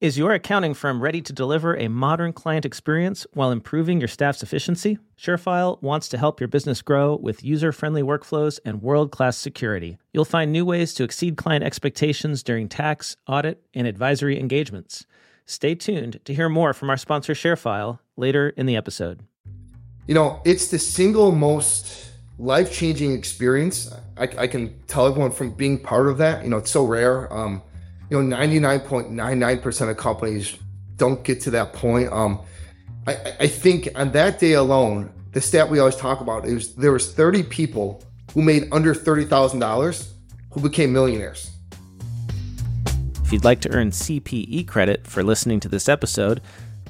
Is your accounting firm ready to deliver a modern client experience while improving your staff's efficiency? ShareFile wants to help your business grow with user friendly workflows and world class security. You'll find new ways to exceed client expectations during tax, audit, and advisory engagements. Stay tuned to hear more from our sponsor, ShareFile, later in the episode. You know, it's the single most life changing experience. I, I, can tell everyone from being part of that. You know, it's so rare. Um, you know, 99.99% of companies don't get to that point. Um, I, I think on that day alone, the stat we always talk about is there was 30 people who made under $30,000 who became millionaires. If you'd like to earn CPE credit for listening to this episode,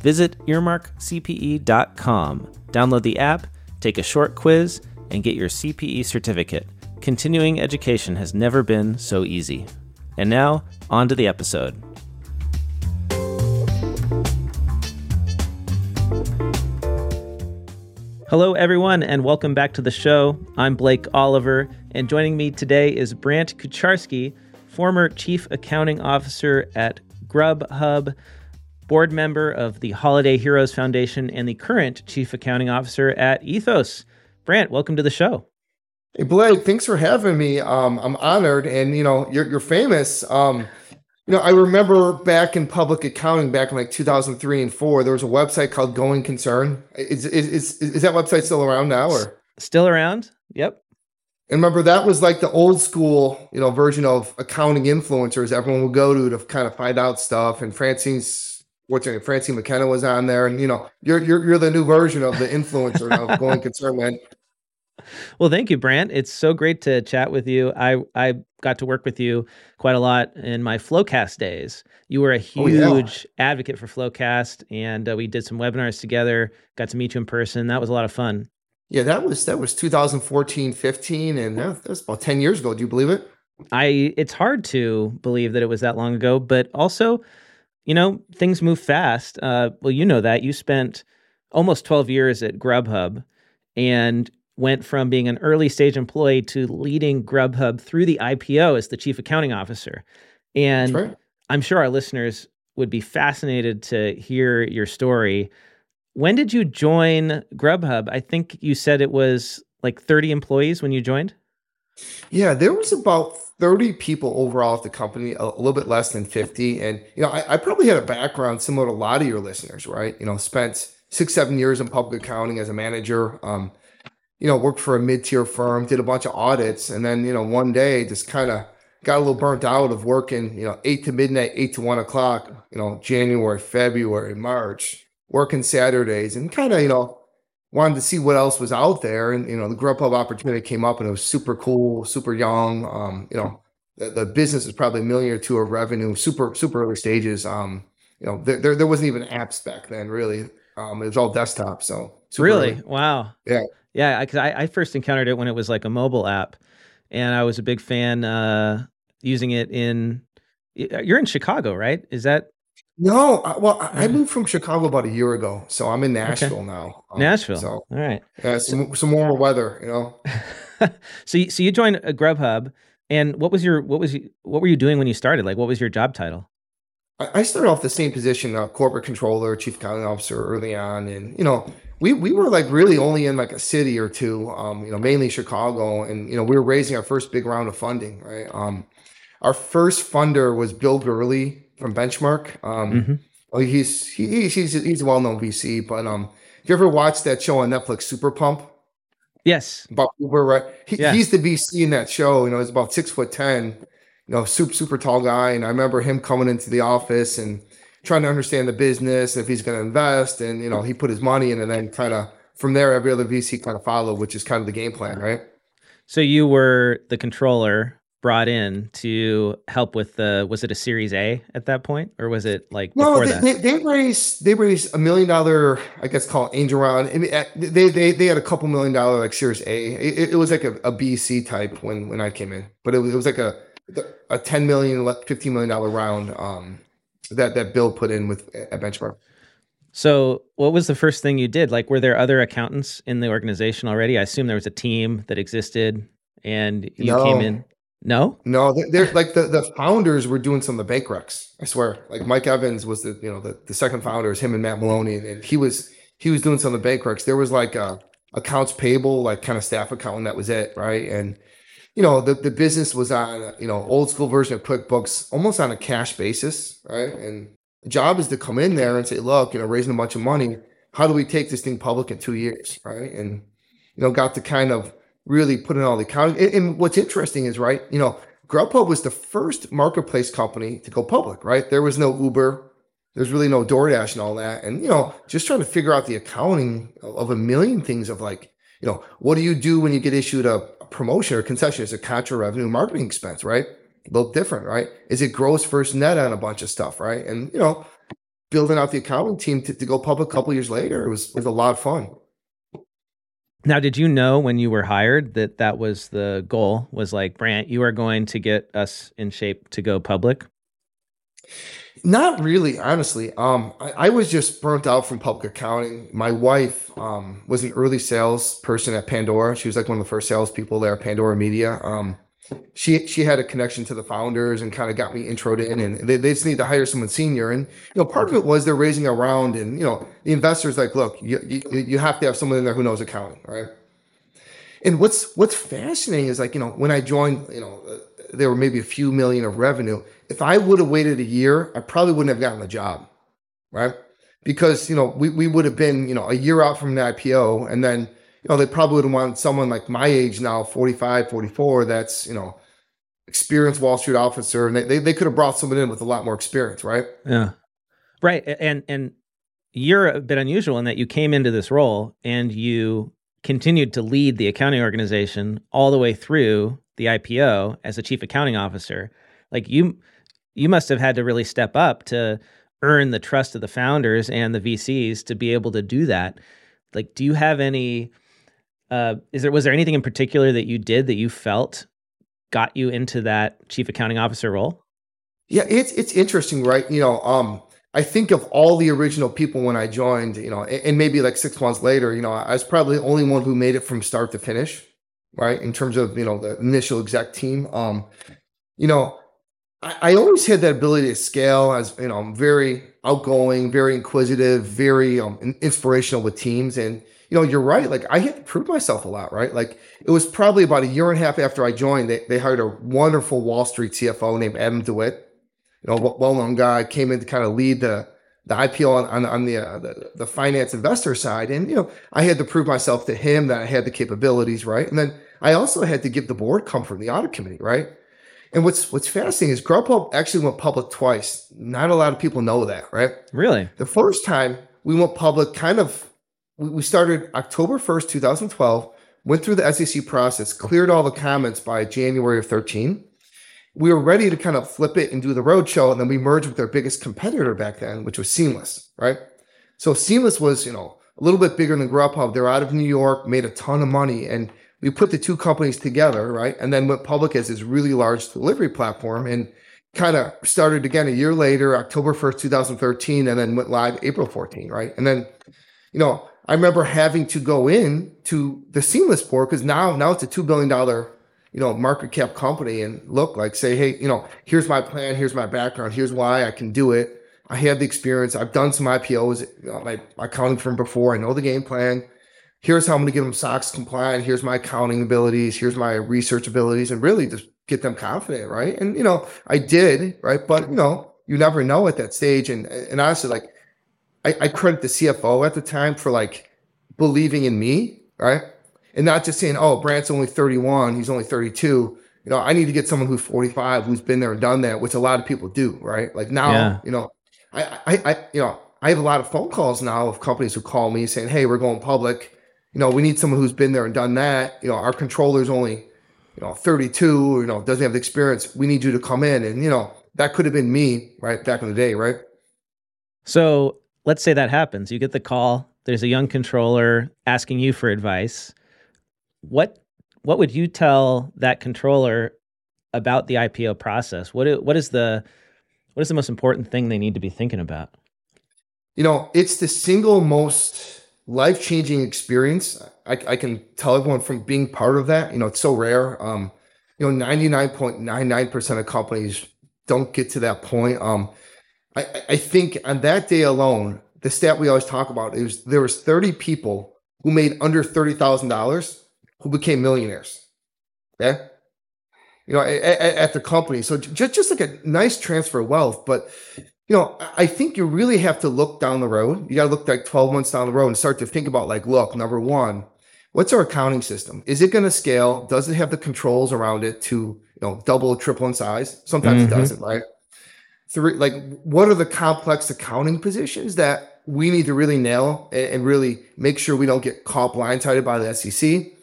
visit earmarkcpe.com. Download the app, take a short quiz, and get your CPE certificate. Continuing education has never been so easy. And now, on to the episode. Hello, everyone, and welcome back to the show. I'm Blake Oliver, and joining me today is Brandt Kucharski, former Chief Accounting Officer at Grubhub, board member of the Holiday Heroes Foundation, and the current Chief Accounting Officer at Ethos. Brandt, welcome to the show. Hey Blake, thanks for having me. Um, I'm honored, and you know you're you're famous. Um, you know, I remember back in public accounting, back in like 2003 and four, there was a website called Going Concern. Is is is, is that website still around now, or still around? Yep. And remember, that was like the old school, you know, version of accounting influencers. Everyone would go to to kind of find out stuff. And Francine's what's her name? Francine McKenna was on there, and you know, you're you're you're the new version of the influencer of Going Concern, man. Well, thank you, Brandt. It's so great to chat with you. I I got to work with you quite a lot in my FloQast days. You were a huge oh, yeah. advocate for FloQast, and uh, we did some webinars together. Got to meet you in person. That was a lot of fun. Yeah, that was that was 2014, 15, and that was about 10 years ago. Do you believe it? I it's hard to believe that it was that long ago, but also, you know, things move fast. Uh, well, you know that you spent almost 12 years at Grubhub, and went from being an early stage employee to leading Grubhub through the IPO as the chief accounting officer. And right. I'm sure our listeners would be fascinated to hear your story. When did you join Grubhub? I think you said it was like 30 employees when you joined. Yeah, there was about 30 people overall at the company, a, little bit less than 50. And, you know, I, I probably had a background similar to a lot of your listeners, right? You know, spent six, seven years in public accounting as a manager. Um, you know, worked for a mid tier firm, did a bunch of audits, and then, you know, one day just kind of got a little burnt out of working, you know, eight to midnight, eight to one o'clock, you know, January, February, March, working Saturdays, and kind of, you know, wanted to see what else was out there. And, you know, the Grubhub opportunity came up and it was super cool, super young. Um, you know, the, the business is probably a million or two of revenue, super, super early stages. Um, you know, there, there, there wasn't even apps back then, really. Um, it was all desktop. So really, early. wow. Yeah. Yeah, because I, I, first encountered it when it was like a mobile app, and I was a big fan uh, using it in. Uh, you're in Chicago, right? Is that? No, well, I moved from Chicago about a year ago, so I'm in Nashville okay. now. Um, Nashville. So, all right. Yeah, some some warmer weather, you know. so, you, so you joined a Grubhub, and what was your what was you, what were you doing when you started? Like, what was your job title? I started off the same position, uh, corporate controller, chief accounting officer, early on, and you know, we we were like really only in like a city or two, um, you know, mainly Chicago, and you know we were raising our first big round of funding, right? Um, our first funder was Bill Gurley from Benchmark. Um, mm-hmm. he's he, he's he's a well known VC, but um, if you ever watched that show on Netflix, Super Pump? Yes, about Uber, right? He, yeah. He's the VC in that show. You know, he's about six foot ten, you know, super super tall guy, and I remember him coming into the office and trying to understand the business if he's going to invest and you know he put his money in and then kind of from there every other vc kind of followed which is kind of the game plan right? So you were the controller brought in to help with the was it a series a at that point or was it like no they, they, they, raised they raised a million dollar i guess called angel round. I mean, they, they they had a couple million dollar like series a. It, it was like a, a bc type when when i came in but it was, it was like a a 10 million 15 million dollar round um that that Bill put in with a benchmark. So, what was the first thing you did? Like, were there other accountants in the organization already? I assume there was a team that existed, and you no. came in. No, no, they're, they're, like the, the founders were doing some of the bank recs. I swear, like Mike Evans was the you know the, the second founder is him and Matt Maloney, and he was he was doing some of the bank recs. There was like a accounts payable, like kind of staff accounting. That was it, right? And you know the the business was on you know old school version of QuickBooks, almost on a cash basis, right? And the job is to come in there and say, look, you know, raising a bunch of money. How do we take this thing public in two years, right? And you know, got to kind of really put in all the accounting. And, and what's interesting is, right, you know, Grubhub was the first marketplace company to go public, right? There was no Uber, there's really no DoorDash and all that. And, you know, just trying to figure out the accounting of a million things of like, you know, what do you do when you get issued a promotion or concession? Is it contra revenue marketing expense, right? A little different, right? Is it gross first net on a bunch of stuff, right? And, you know, building out the accounting team to, to go public a couple years later, it was, was a lot of fun. Now, did you know when you were hired that that was the goal? Was like, Brandt, you are going to get us in shape to go public? Not really, honestly. Um, I, I, was just burnt out from public accounting. My wife um, was an early sales person at Pandora. She was like one of the first salespeople there at Pandora Media. Um, she she had a connection to the founders and kind of got me introed in, and they, they just need to hire someone senior. And you know, part of it was they're raising a round, and you know, the investors like, look, you, you you have to have someone in there who knows accounting, right? And what's what's fascinating is like you know when I joined, you know, there were maybe a few million of revenue. If I would have waited a year, I probably wouldn't have gotten the job, right? Because you know we we would have been you know a year out from the IPO, and then you know, they probably would have wanted someone like my age now, 45, 44, that's, you know, experienced Wall Street officer. And they, they, they could have brought someone in with a lot more experience, right? Yeah. Right. And, and you're a bit unusual in that you came into this role and you continued to lead the accounting organization all the way through the IPO as a chief accounting officer. Like you, you must have had to really step up to earn the trust of the founders and the VCs to be able to do that. Like, do you have any uh, is there was there anything in particular that you did that you felt got you into that chief accounting officer role? Yeah, it's it's interesting, right? You know, um, I think of all the original people when I joined, you know, and, and maybe like six months later, you know, I was probably the only one who made it from start to finish, right? In terms of you know the initial exec team, um, you know, I, I always had that ability to scale. As you know, I'm very outgoing, very inquisitive, very um, inspirational with teams, and you know, you're right. Like I had to prove myself a lot, right? Like it was probably about a year and a half after I joined, they, they hired a wonderful Wall Street CFO named Adam DeWitt. You know, well-known guy came in to kind of lead the the IPO on, on, on the, uh, the, the finance investor side, and you know, I had to prove myself to him that I had the capabilities, right? And then I also had to give the board comfort, the audit committee, right? And what's what's fascinating is Grubhub actually went public twice. Not a lot of people know that, right? Really? The first time we went public, kind of we started October 1st, 2012, went through the SEC process, cleared all the comments by January of 13. We were ready to kind of flip it and do the roadshow. And then we merged with our biggest competitor back then, which was Seamless, right? So Seamless was, you know, a little bit bigger than Grubhub. They're out of New York, made a ton of money. And we put the two companies together, right? And then went public as this really large delivery platform and kind of started again a year later, October 1st, 2013, and then went live April 14, right? And then, you know, I remember having to go in to the seamless board because now now it's a two billion dollar you know market cap company and look like say hey you know here's my plan here's my background here's why I can do it. I have the experience I've done some IPOs you uh, know, my, my accounting firm before I know the game plan. Here's how I'm going to get them SOX compliant here's my accounting abilities here's my research abilities and really just get them confident right? And you know I did right? But you know you never know at that stage. And and honestly like I, I credit the CFO at the time for like believing in me, right? And not just saying, oh, Brandt's only 31, he's only 32. You know, I need to get someone who's 45 who's been there and done that, which a lot of people do, right? Like now, yeah. you know, I, I, I, you know, I have a lot of phone calls now of companies who call me saying, hey, we're going public. You know, we need someone who's been there and done that. You know, our controller's only, you know, 32, you know, doesn't have the experience. We need you to come in. And, you know, that could have been me, right, back in the day, right? So let's say that happens. You get the call. There's a young controller asking you for advice. What what would you tell that controller about the IPO process? What what is the what is the most important thing they need to be thinking about? You know, it's the single most life changing experience. I, I, can tell everyone from being part of that. You know, it's so rare. Um, you know, 99.99% of companies don't get to that point. Um, I, I think on that day alone, the stat we always talk about is there was 30 people who made under $30,000 who became millionaires. Okay. You know, at, at the company. So just, just like a nice transfer of wealth. But, you know, I think you really have to look down the road. You got to look like 12 months down the road and start to think about like, look, number one, what's our accounting system? Is it going to scale? Does it have the controls around it to, you know, double, triple in size? Sometimes mm-hmm. it doesn't, right? Three, like, what are the complex accounting positions that we need to really nail and, and really make sure we don't get caught blindsided by the SEC?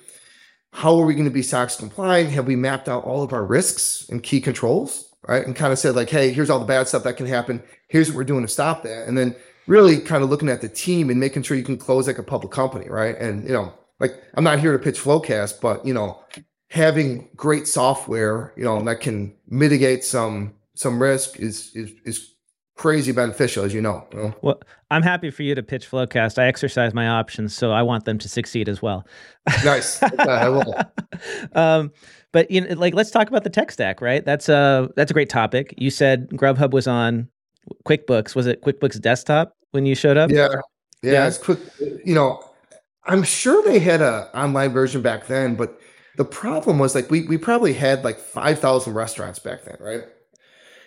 How are we going to be SOX compliant? Have we mapped out all of our risks and key controls, right? And kind of said like, hey, here's all the bad stuff that can happen. Here's what we're doing to stop that. And then really kind of looking at the team and making sure you can close like a public company, right? And you know, like I'm not here to pitch FloQast, but you know, having great software, you know, that can mitigate some some risk is is is crazy beneficial, as you know, you know. Well, I'm happy for you to pitch FloQast. I exercise my options, so I want them to succeed as well. nice. Um, but you know, like, let's talk about the tech stack, right? That's a that's a great topic. You said Grubhub was on QuickBooks. Was it QuickBooks Desktop when you showed up? Yeah, yeah. yeah. It's quick. You know, I'm sure they had a online version back then, but the problem was like we we probably had like five thousand restaurants back then, right?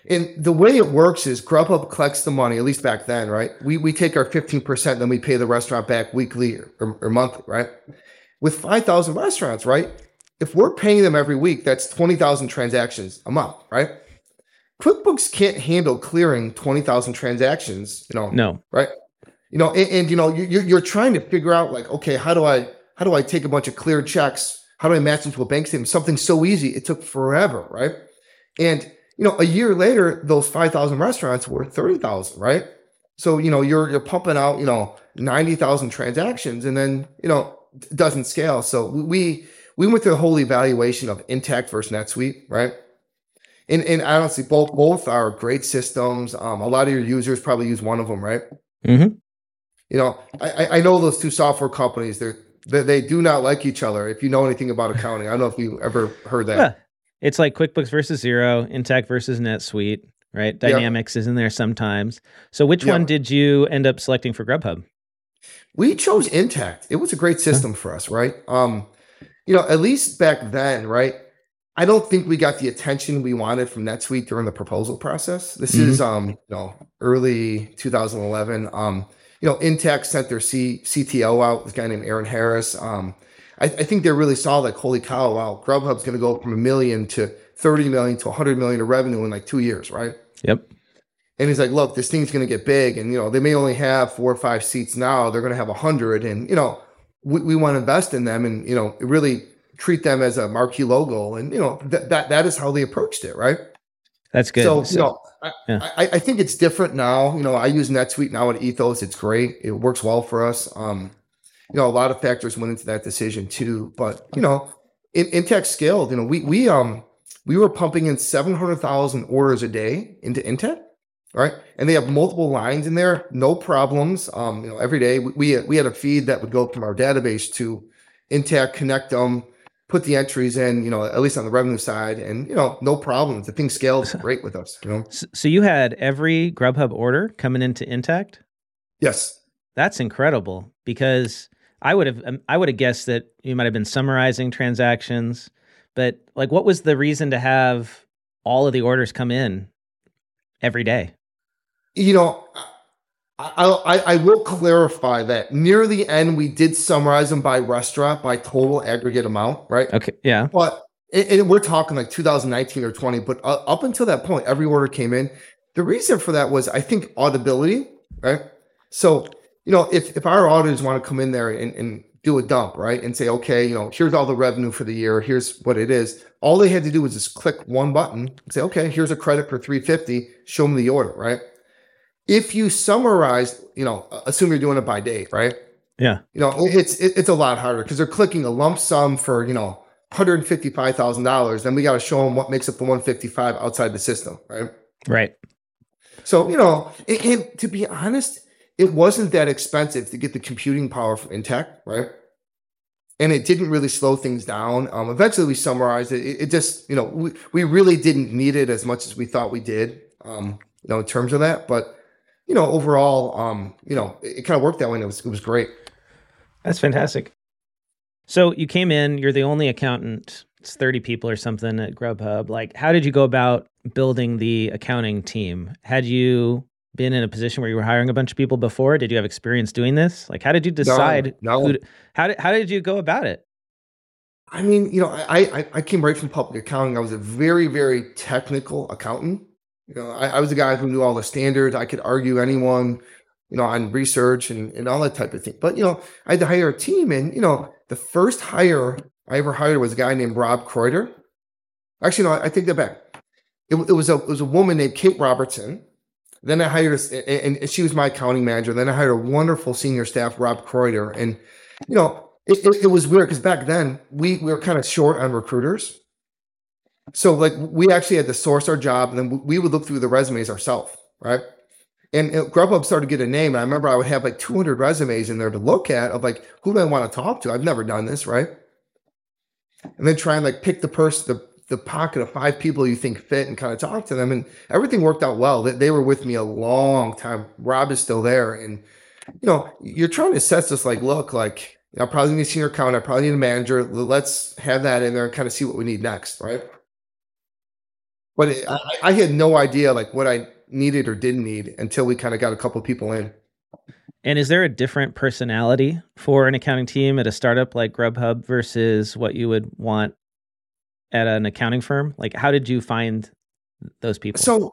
And the way it works is Grubhub collects the money, at least back then, right? We, we take our 15%, then we pay the restaurant back weekly or, or monthly, right? With 5,000 restaurants, right? If we're paying them every week, that's 20,000 transactions a month, right? QuickBooks can't handle clearing 20,000 transactions, you know? No. Right? You know, and, and you know, you're, you're trying to figure out like, okay, how do I, how do I take a bunch of cleared checks? How do I match them to a bank statement? Something so easy. It took forever, right? And you know, a year later, those 5,000 restaurants were 30,000, right? So, you know, you're, you're pumping out, you know, 90,000 transactions and then, you know, it doesn't scale. So we, we went through the whole evaluation of Intacct versus NetSuite, right? And, and honestly, both, both are great systems. Um, a lot of your users probably use one of them, right? Mm-hmm. You know, I, I know those two software companies, they're, they, they do not like each other. If you know anything about accounting, I don't know if you ever heard that. Yeah. It's like QuickBooks versus Xero, Intacct versus NetSuite, right? Dynamics is in there sometimes. So which one did you end up selecting for Grubhub? We chose Intacct. It was a great system huh? for us, right? Um, you know, at least back then, right? I don't think we got the attention we wanted from NetSuite during the proposal process. This mm-hmm. is um, you know, early 2011. Um, you know, Intacct sent their C- CTO out, this guy named Aaron Harris. Um, I, I think they really saw like, holy cow, wow, Grubhub's going to go from a million to 30 million to 100 million of revenue in like two years, right? Yep. And he's like, look, this thing's going to get big. And, you know, they may only have four or five seats now. They're going to have a hundred. And, you know, we, we want to invest in them and, you know, really treat them as a marquee logo. And, you know, th- that, that is how they approached it. Right. That's good. So, so you know, I, yeah. I, I, think it's different now. You know, I use NetSuite now at Ethos. It's great. It works well for us. Um, you know, a lot of factors went into that decision too. But you know, in, Intacct scaled. You know, we we um we were pumping in seven hundred thousand orders a day into Intacct, right? And they have multiple lines in there, no problems. Um, you know, every day we we had a feed that would go from our database to Intacct, connect them, put the entries in. You know, at least on the revenue side, and you know, no problems. The thing scaled great with us. You know, so you had every Grubhub order coming into Intacct. Yes, that's incredible because I would have um, I would have guessed that you might have been summarizing transactions, but like what was the reason to have all of the orders come in every day? You know, I, I, I will clarify that near the end we did summarize them by restaurant by total aggregate amount, right? Okay, yeah. But and we're talking like 2019 or 20, but up until that point, every order came in. The reason for that was I think audibility, right? So you know, if, if our auditors want to come in there and, and do a dump, right, and say, okay, you know, here's all the revenue for the year, here's what it is. All they had to do was just click one button and say, okay, here's a credit for 350, show them the order, right? If you summarize, you know, assume you're doing it by date, right? Yeah. You know, it's it's a lot harder because they're clicking a lump sum for, you know, $155,000. Then we got to show them what makes up the 155 outside the system, right? Right. So, you know, and, and to be honest, it wasn't that expensive to get the computing power for Intacct, right? and it didn't really slow things down. Um, eventually, we summarized it. it. It, just, you know, we, we really didn't need it as much as we thought we did, um, you know, in terms of that. But, you know, overall, um, you know, it, it kind of worked that way and it was, it was great. That's fantastic. So you came in, you're the only accountant, it's 30 people or something at Grubhub. Like, how did you go about building the accounting team? Had you been in a position where you were hiring a bunch of people before? Did you have experience doing this? Like, how did you decide? No, no. Who, how did how did you go about it? I mean, you know, I, I I came right from public accounting. I was a very very technical accountant. You know, I, I was a guy who knew all the standards. I could argue anyone, you know, on research and, and all that type of thing. But you know, I had to hire a team, and you know, the first hire I ever hired was a guy named Rob Kreuter. Actually, no, I take that back. It, it was a it was a woman named Kate Robertson then I hired, a, and she was my accounting manager. Then I hired a wonderful senior staff, Rob Kreuter. And, you know, it, it, it was weird because back then we, we were kind of short on recruiters. So, like, we actually had to source our job and then we would look through the resumes ourselves, right? And Grubhub started to get a name. I remember I would have like 200 resumes in there to look at of like, who do I want to talk to? I've never done this, right? And then try and like pick the person, the the pocket of five people you think fit and kind of talk to them. And everything worked out well. They, they were with me a long time. Rob is still there. And, you know, you're trying to assess this like, look, like, I probably need a senior account. I probably need a manager. Let's have that in there and kind of see what we need next. Right. But it, I, I had no idea like what I needed or didn't need until we kind of got a couple people in. And is there a different personality for an accounting team at a startup like Grubhub versus what you would want at an accounting firm? Like, how did you find those people? So,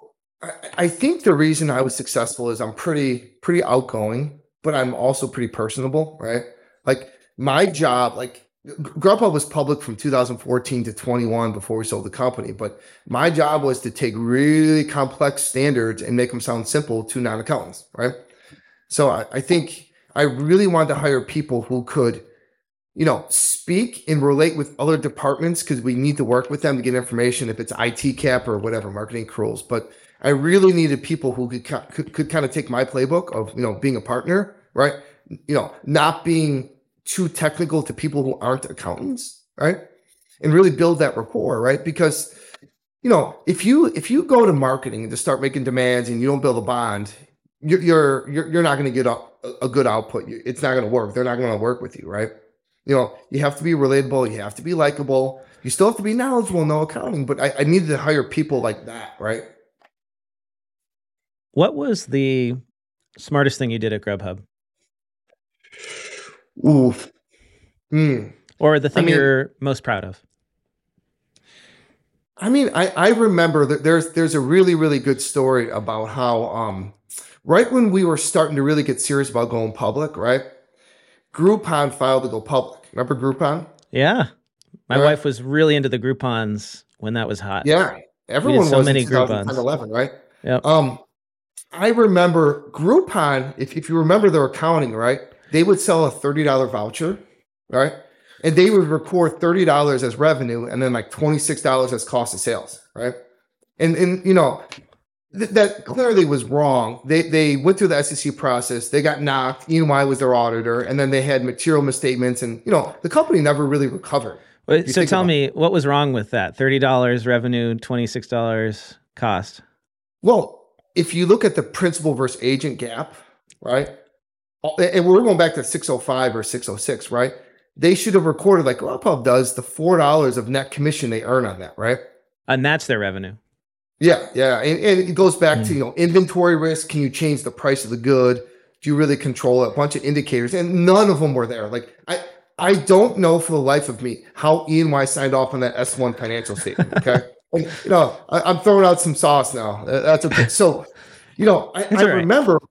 I think the reason I was successful is I'm pretty pretty outgoing, but I'm also pretty personable, right? Like my job, like Grubhub was public from 2014 to 21 before we sold the company, but my job was to take really complex standards and make them sound simple to non-accountants, right? So I, I think I really wanted to hire people who could you know, speak and relate with other departments because we need to work with them to get information if it's IT cap or whatever marketing accruals. But I really needed people who could, could could kind of take my playbook of you know being a partner, right? You know, not being too technical to people who aren't accountants, right? And really build that rapport, right? Because you know, if you if you go to marketing and just start making demands and you don't build a bond, you're you're you're, you're not going to get a, a good output. It's not going to work. They're not going to work with you, right? You know, you have to be relatable, you have to be likable, you still have to be knowledgeable, know accounting, but I, I needed to hire people like that, right? What was the smartest thing you did at Grubhub? Ooh. Mm. Or the thing I mean, you're most proud of? I mean, I, I remember that there's there's a really, really good story about how um right when we were starting to really get serious about going public, right? Groupon filed to go public. Remember Groupon? Yeah. My right. wife was really into the Groupons when that was hot. Yeah. Everyone so was many in 2011, right? Yeah. Um, I remember Groupon, if, if you remember their accounting, right? They would sell a $30 voucher, right? And they would record $30 as revenue and then like $26 as cost of sales, right? And and you know, th- that clearly was wrong. They they went through the SEC process. They got knocked. EY was their auditor, and then they had material misstatements, and you know the company never really recovered. Wait, so tell me, what was wrong with that? Thirty dollars revenue, twenty six dollars cost. Well, if you look at the principal versus agent gap, right, and we're going back to 605 or 606, right? They should have recorded like Grubhub does the four dollars of net commission they earn on that, right? And that's their revenue. Yeah, yeah, and, and it goes back mm. to you know inventory risk. Can you change the price of the good? Do you really control it? A bunch of indicators, and none of them were there. Like I, I don't know for the life of me how EY signed off on that S one financial statement. Okay, and, you know I, am throwing out some sauce now. That's okay. So, you know, I, I right. remember,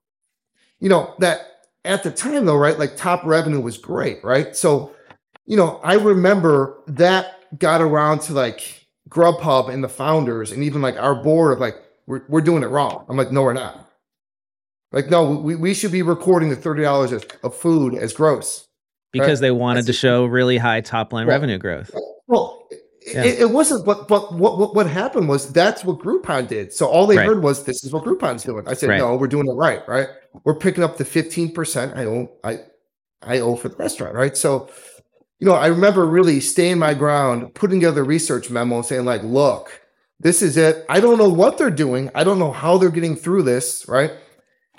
you know that at the time though, right? Like top revenue was great, right? So, you know, I remember that got around to like Grubhub and the founders and even like our board of like, we're, we're doing it wrong. I'm like, no, we're not. Like, no, we, we should be recording the $30 of of food as gross. Because right? they wanted That's to show really high top line well, revenue growth. Well, yeah. it, it, wasn't, but, but what, what, what happened was that's what Groupon did. So all they right. heard was, this is what Groupon's doing. I said, right. no, we're doing it right, right? We're picking up the 15% I owe, I, I owe for the restaurant, right? So, you know, I remember really staying my ground, putting together research memo saying, like, look, this is it. I don't know what they're doing. I don't know how they're getting through this, right?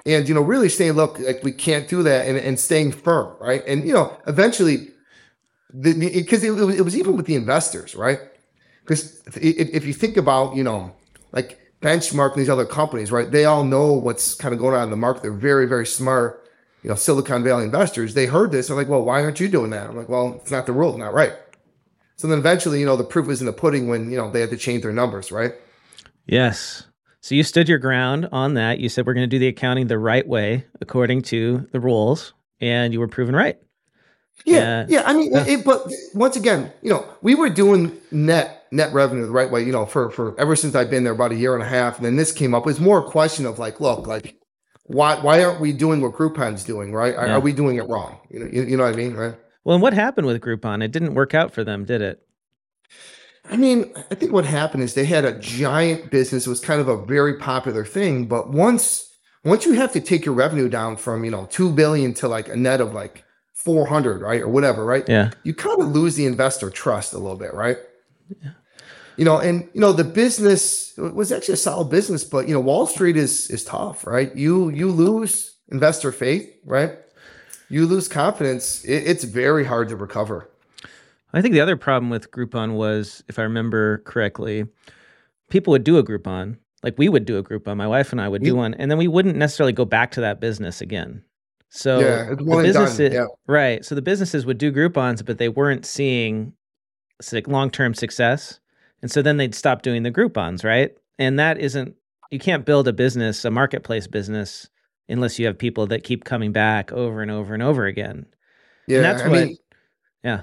And, you know, really saying, look, like we can't do that and, and staying firm, right? And, you know, eventually, because it, it, was even with the investors, right? Because if you think about, you know, like benchmark these other companies, right? They all know what's kind of going on in the market. They're very, very smart you know, Silicon Valley investors, they heard this. They're like, well, why aren't you doing that? I'm like, well, it's not the rule, not right. So then eventually, you know, the proof was in the pudding when, you know, they had to change their numbers, right? Yes. So you stood your ground on that. You said we're going to do the accounting the right way according to the rules, and you were proven right. Yeah, yeah. I mean, uh, it, but once again, you know, we were doing net net revenue the right way. You know, for for ever since I've been there, about a year and a half, and then this came up. It was more a question of like, look, like why why aren't we doing what Groupon's doing? Right? Are, yeah. are we doing it wrong? You know, you, you know what I mean, right? Well, and what happened with Groupon? It didn't work out for them, did it? I mean, I think what happened is they had a giant business. It was kind of a very popular thing, but once once you have to take your revenue down from you know two billion to like a net of like four hundred, right, or whatever, right? Yeah. You kind of lose the investor trust a little bit, right? Yeah you know, and you know the business was actually a solid business, but you know Wall Street is is tough, right? You you lose investor faith, right? You lose confidence. It, it's very hard to recover. I think the other problem with Groupon was, if I remember correctly, people would do a Groupon, like we would do a Groupon. My wife and I would do one, and then we wouldn't necessarily go back to that business again. So yeah, the businesses, yeah. right? So the businesses would do Groupons, but they weren't seeing long term success. And so then they'd stop doing the Groupons, right? And that isn't, you can't build a business, a marketplace business, unless you have people that keep coming back over and over and over again. Yeah. And that's I what, mean, yeah.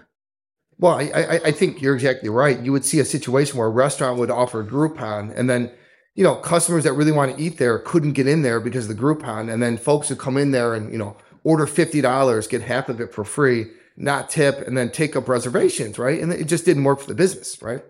Well, I, I, I think you're exactly right. You would see a situation where a restaurant would offer a Groupon and then, you know, customers that really want to eat there couldn't get in there because of the Groupon. And then folks would come in there and, you know, order $50, get half of it for free, not tip, and then take up reservations, right? And it just didn't work for the business, right?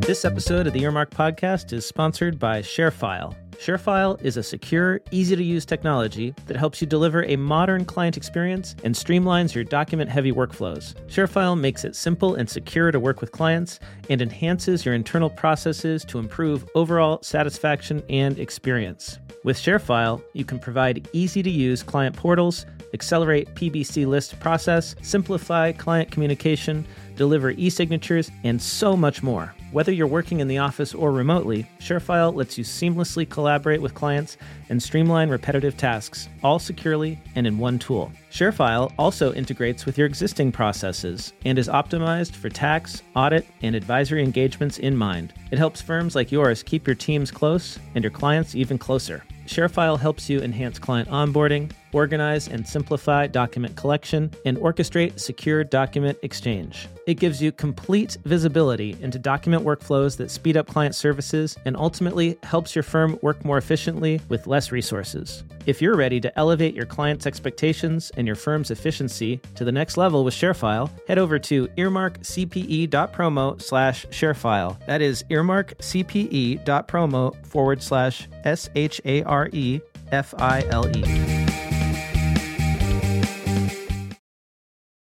This episode of the Earmark Podcast is sponsored by ShareFile. ShareFile is a secure, easy to use technology that helps you deliver a modern client experience and streamlines your document heavy workflows. ShareFile makes it simple and secure to work with clients and enhances your internal processes to improve overall satisfaction and experience. With ShareFile, you can provide easy to use client portals, accelerate PBC list process, simplify client communication, deliver e signatures, and so much more. Whether you're working in the office or remotely, ShareFile lets you seamlessly collaborate with clients and streamline repetitive tasks, all securely and in one tool. ShareFile also integrates with your existing processes and is optimized for tax, audit, and advisory engagements in mind. It helps firms like yours keep your teams close and your clients even closer. ShareFile helps you enhance client onboarding, organize and simplify document collection, and orchestrate secure document exchange. It gives you complete visibility into document workflows that speed up client services and ultimately helps your firm work more efficiently with less resources. If you're ready to elevate your clients' expectations and your firm's efficiency to the next level with ShareFile, head over to earmarkcpe.promo slash ShareFile. That is earmarkcpe.promo forward slash S H A R E F I L E.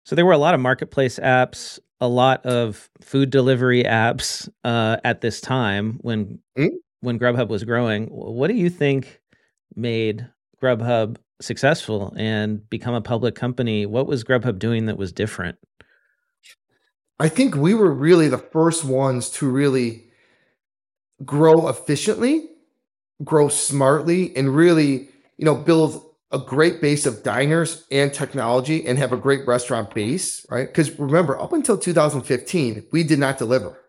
So there were a lot of marketplace apps, a lot of food delivery apps uh, at this time when mm. when Grubhub was growing. What do you think made Grubhub successful and become a public company? What was Grubhub doing that was different? I think we were really the first ones to really grow efficiently, grow smartly, and really, you know, build a great base of diners and technology and have a great restaurant base, right? Because remember, up until 2015, we did not deliver,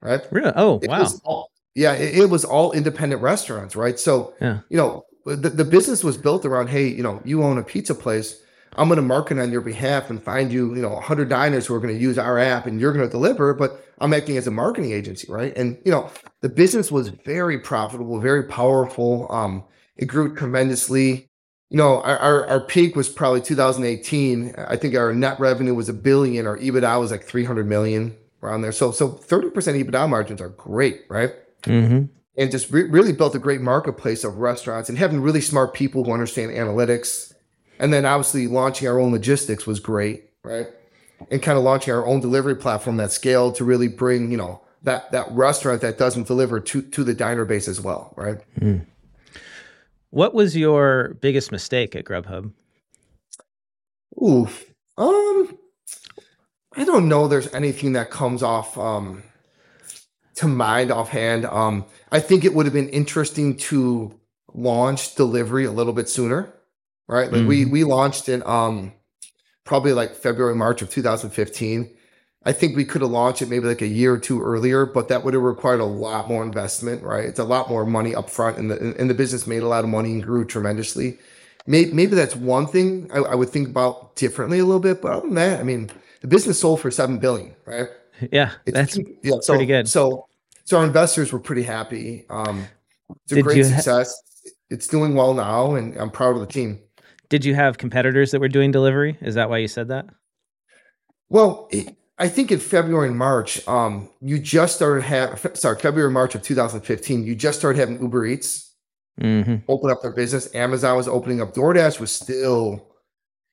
right? Really? Oh, it wow. All, yeah, it, it, was all independent restaurants, right? So, yeah. you know, the, the business was built around, hey, you know, you own a pizza place. I'm going to market on your behalf and find you, you know, 100 diners who are going to use our app and you're going to deliver, but I'm acting as a marketing agency, right? And, you know, the business was very profitable, very powerful. Um, it grew tremendously you know, our, our, our, peak was probably 2018. I think our net revenue was a billion. Our EBITDA was like 300 million around there. So, so 30% EBITDA margins are great, right? Mm-hmm. And just re- really built a great marketplace of restaurants and having really smart people who understand analytics And then obviously launching our own logistics was great, right? And kind of launching our own delivery platform that scaled to really bring, you know, that that restaurant that doesn't deliver to to the diner base as well, right? Mm. What was your biggest mistake at Grubhub? Ooh, um, I don't know. There's anything that comes off um to mind offhand. Um, I think it would have been interesting to launch delivery a little bit sooner, right? Like mm-hmm. we we launched in um probably like February March of 2015. I think we could have launched it maybe like a year or two earlier, but that would have required a lot more investment, right? It's a lot more money up front, and the and the business made a lot of money and grew tremendously. Maybe, maybe that's one thing I, I would think about differently a little bit, but other than that, I mean, the business sold for seven billion, right? Yeah, it's, that's yeah, so, pretty good. So, so our investors were pretty happy. Um, it's a Did great success. Ha- it's doing well now, and I'm proud of the team. Did you have competitors that were doing delivery? Is that why you said that? Well, it, I think in February and March, um, you just started have sorry February and March of 2015. You just started having Uber Eats mm-hmm. open up their business. Amazon was opening up. DoorDash was still,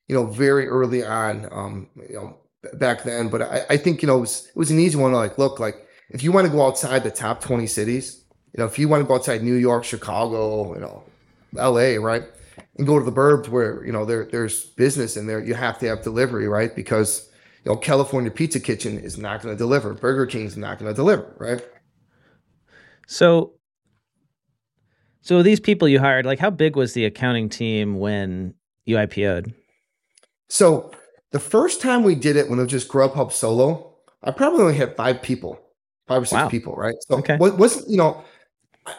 you know, very early on. Um, you know, back then. But I, I think you know it was, it was an easy one to like look like if you want to go outside the top 20 cities, you know, if you want to go outside New York, Chicago, you know, L.A. right, and go to the burbs where you know there there's business in there, you have to have delivery, right, because you know, California Pizza Kitchen is not going to deliver. Burger King's not going to deliver, right? So, so these people you hired, like, how big was the accounting team when you IPO'd? So, the first time we did it, when it was just Grubhub solo, I probably only had five people, five or six wow. people, right? So, okay. what was you know,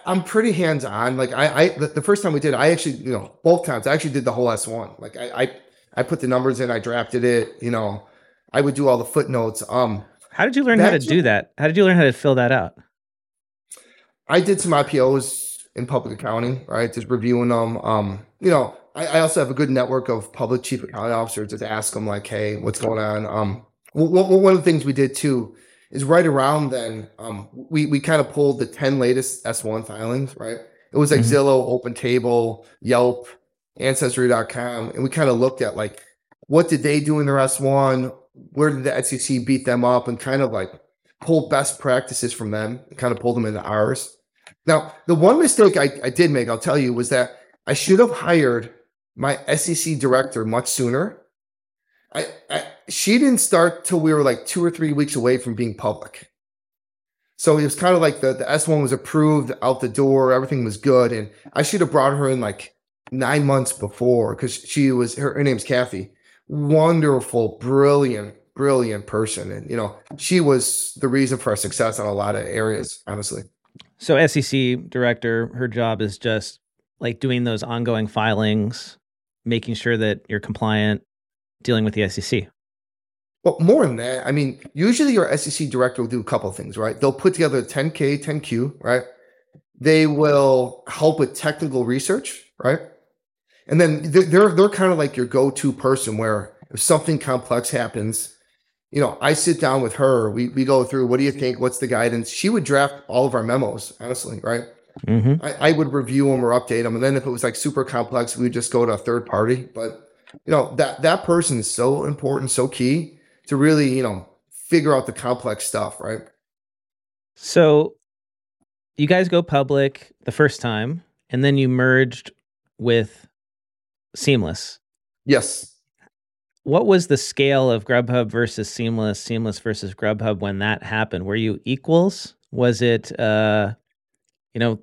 I'm pretty hands on. Like, I, I the, the, first time we did, I actually, you know, both times, I actually did the whole S one. Like, I, I, I put the numbers in, I drafted it, you know I would do all the footnotes. Um, how did you learn how to do that? How did you learn how to fill that out? I did some IPOs in public accounting, right? Just reviewing them. Um, you know, I, I, also have a good network of public chief accounting officers. Just ask them like, "Hey, what's going on?" Um, one of the things we did too is right around then, um, we we kind of pulled the ten latest S one filings, right? It was like mm-hmm. Zillow, Open Table, Yelp, Ancestry.com, and we kind of looked at like what did they do in their S one? Where did the SEC beat them up and kind of like pull best practices from them and kind of pull them into ours. Now, the one mistake I, I did make, I'll tell you, was that I should have hired my SEC director much sooner. I, I she didn't start till we were like two or three weeks away from being public. So it was kind of like the, the S1 was approved out the door, everything was good. And I should have brought her in like nine months before because she was her, her name's Kathy wonderful, brilliant, brilliant person. And, you know, she was the reason for our success in a lot of areas, honestly. So, SEC director, her job is just like doing those ongoing filings, making sure that you're compliant, dealing with the SEC. Well, more than that, I mean, usually your SEC director will do a couple of things, right? They'll put together a 10K, 10Q, right? They will help with technical research, right? And then they're they're kind of like your go-to person where if something complex happens, you know, I sit down with her, we we go through what do you think, what's the guidance? She would draft all of our memos, honestly, right? Mm-hmm. I, I, would review them or update them, and then if it was like super complex, we would just go to a third party. But you know that that person is so important, so key to really you know figure out the complex stuff, right? So, you guys go public the first time, and then you merged with Seamless. Yes. What was the scale of Grubhub versus Seamless, Seamless versus Grubhub when that happened? Were you equals? Was it uh you know,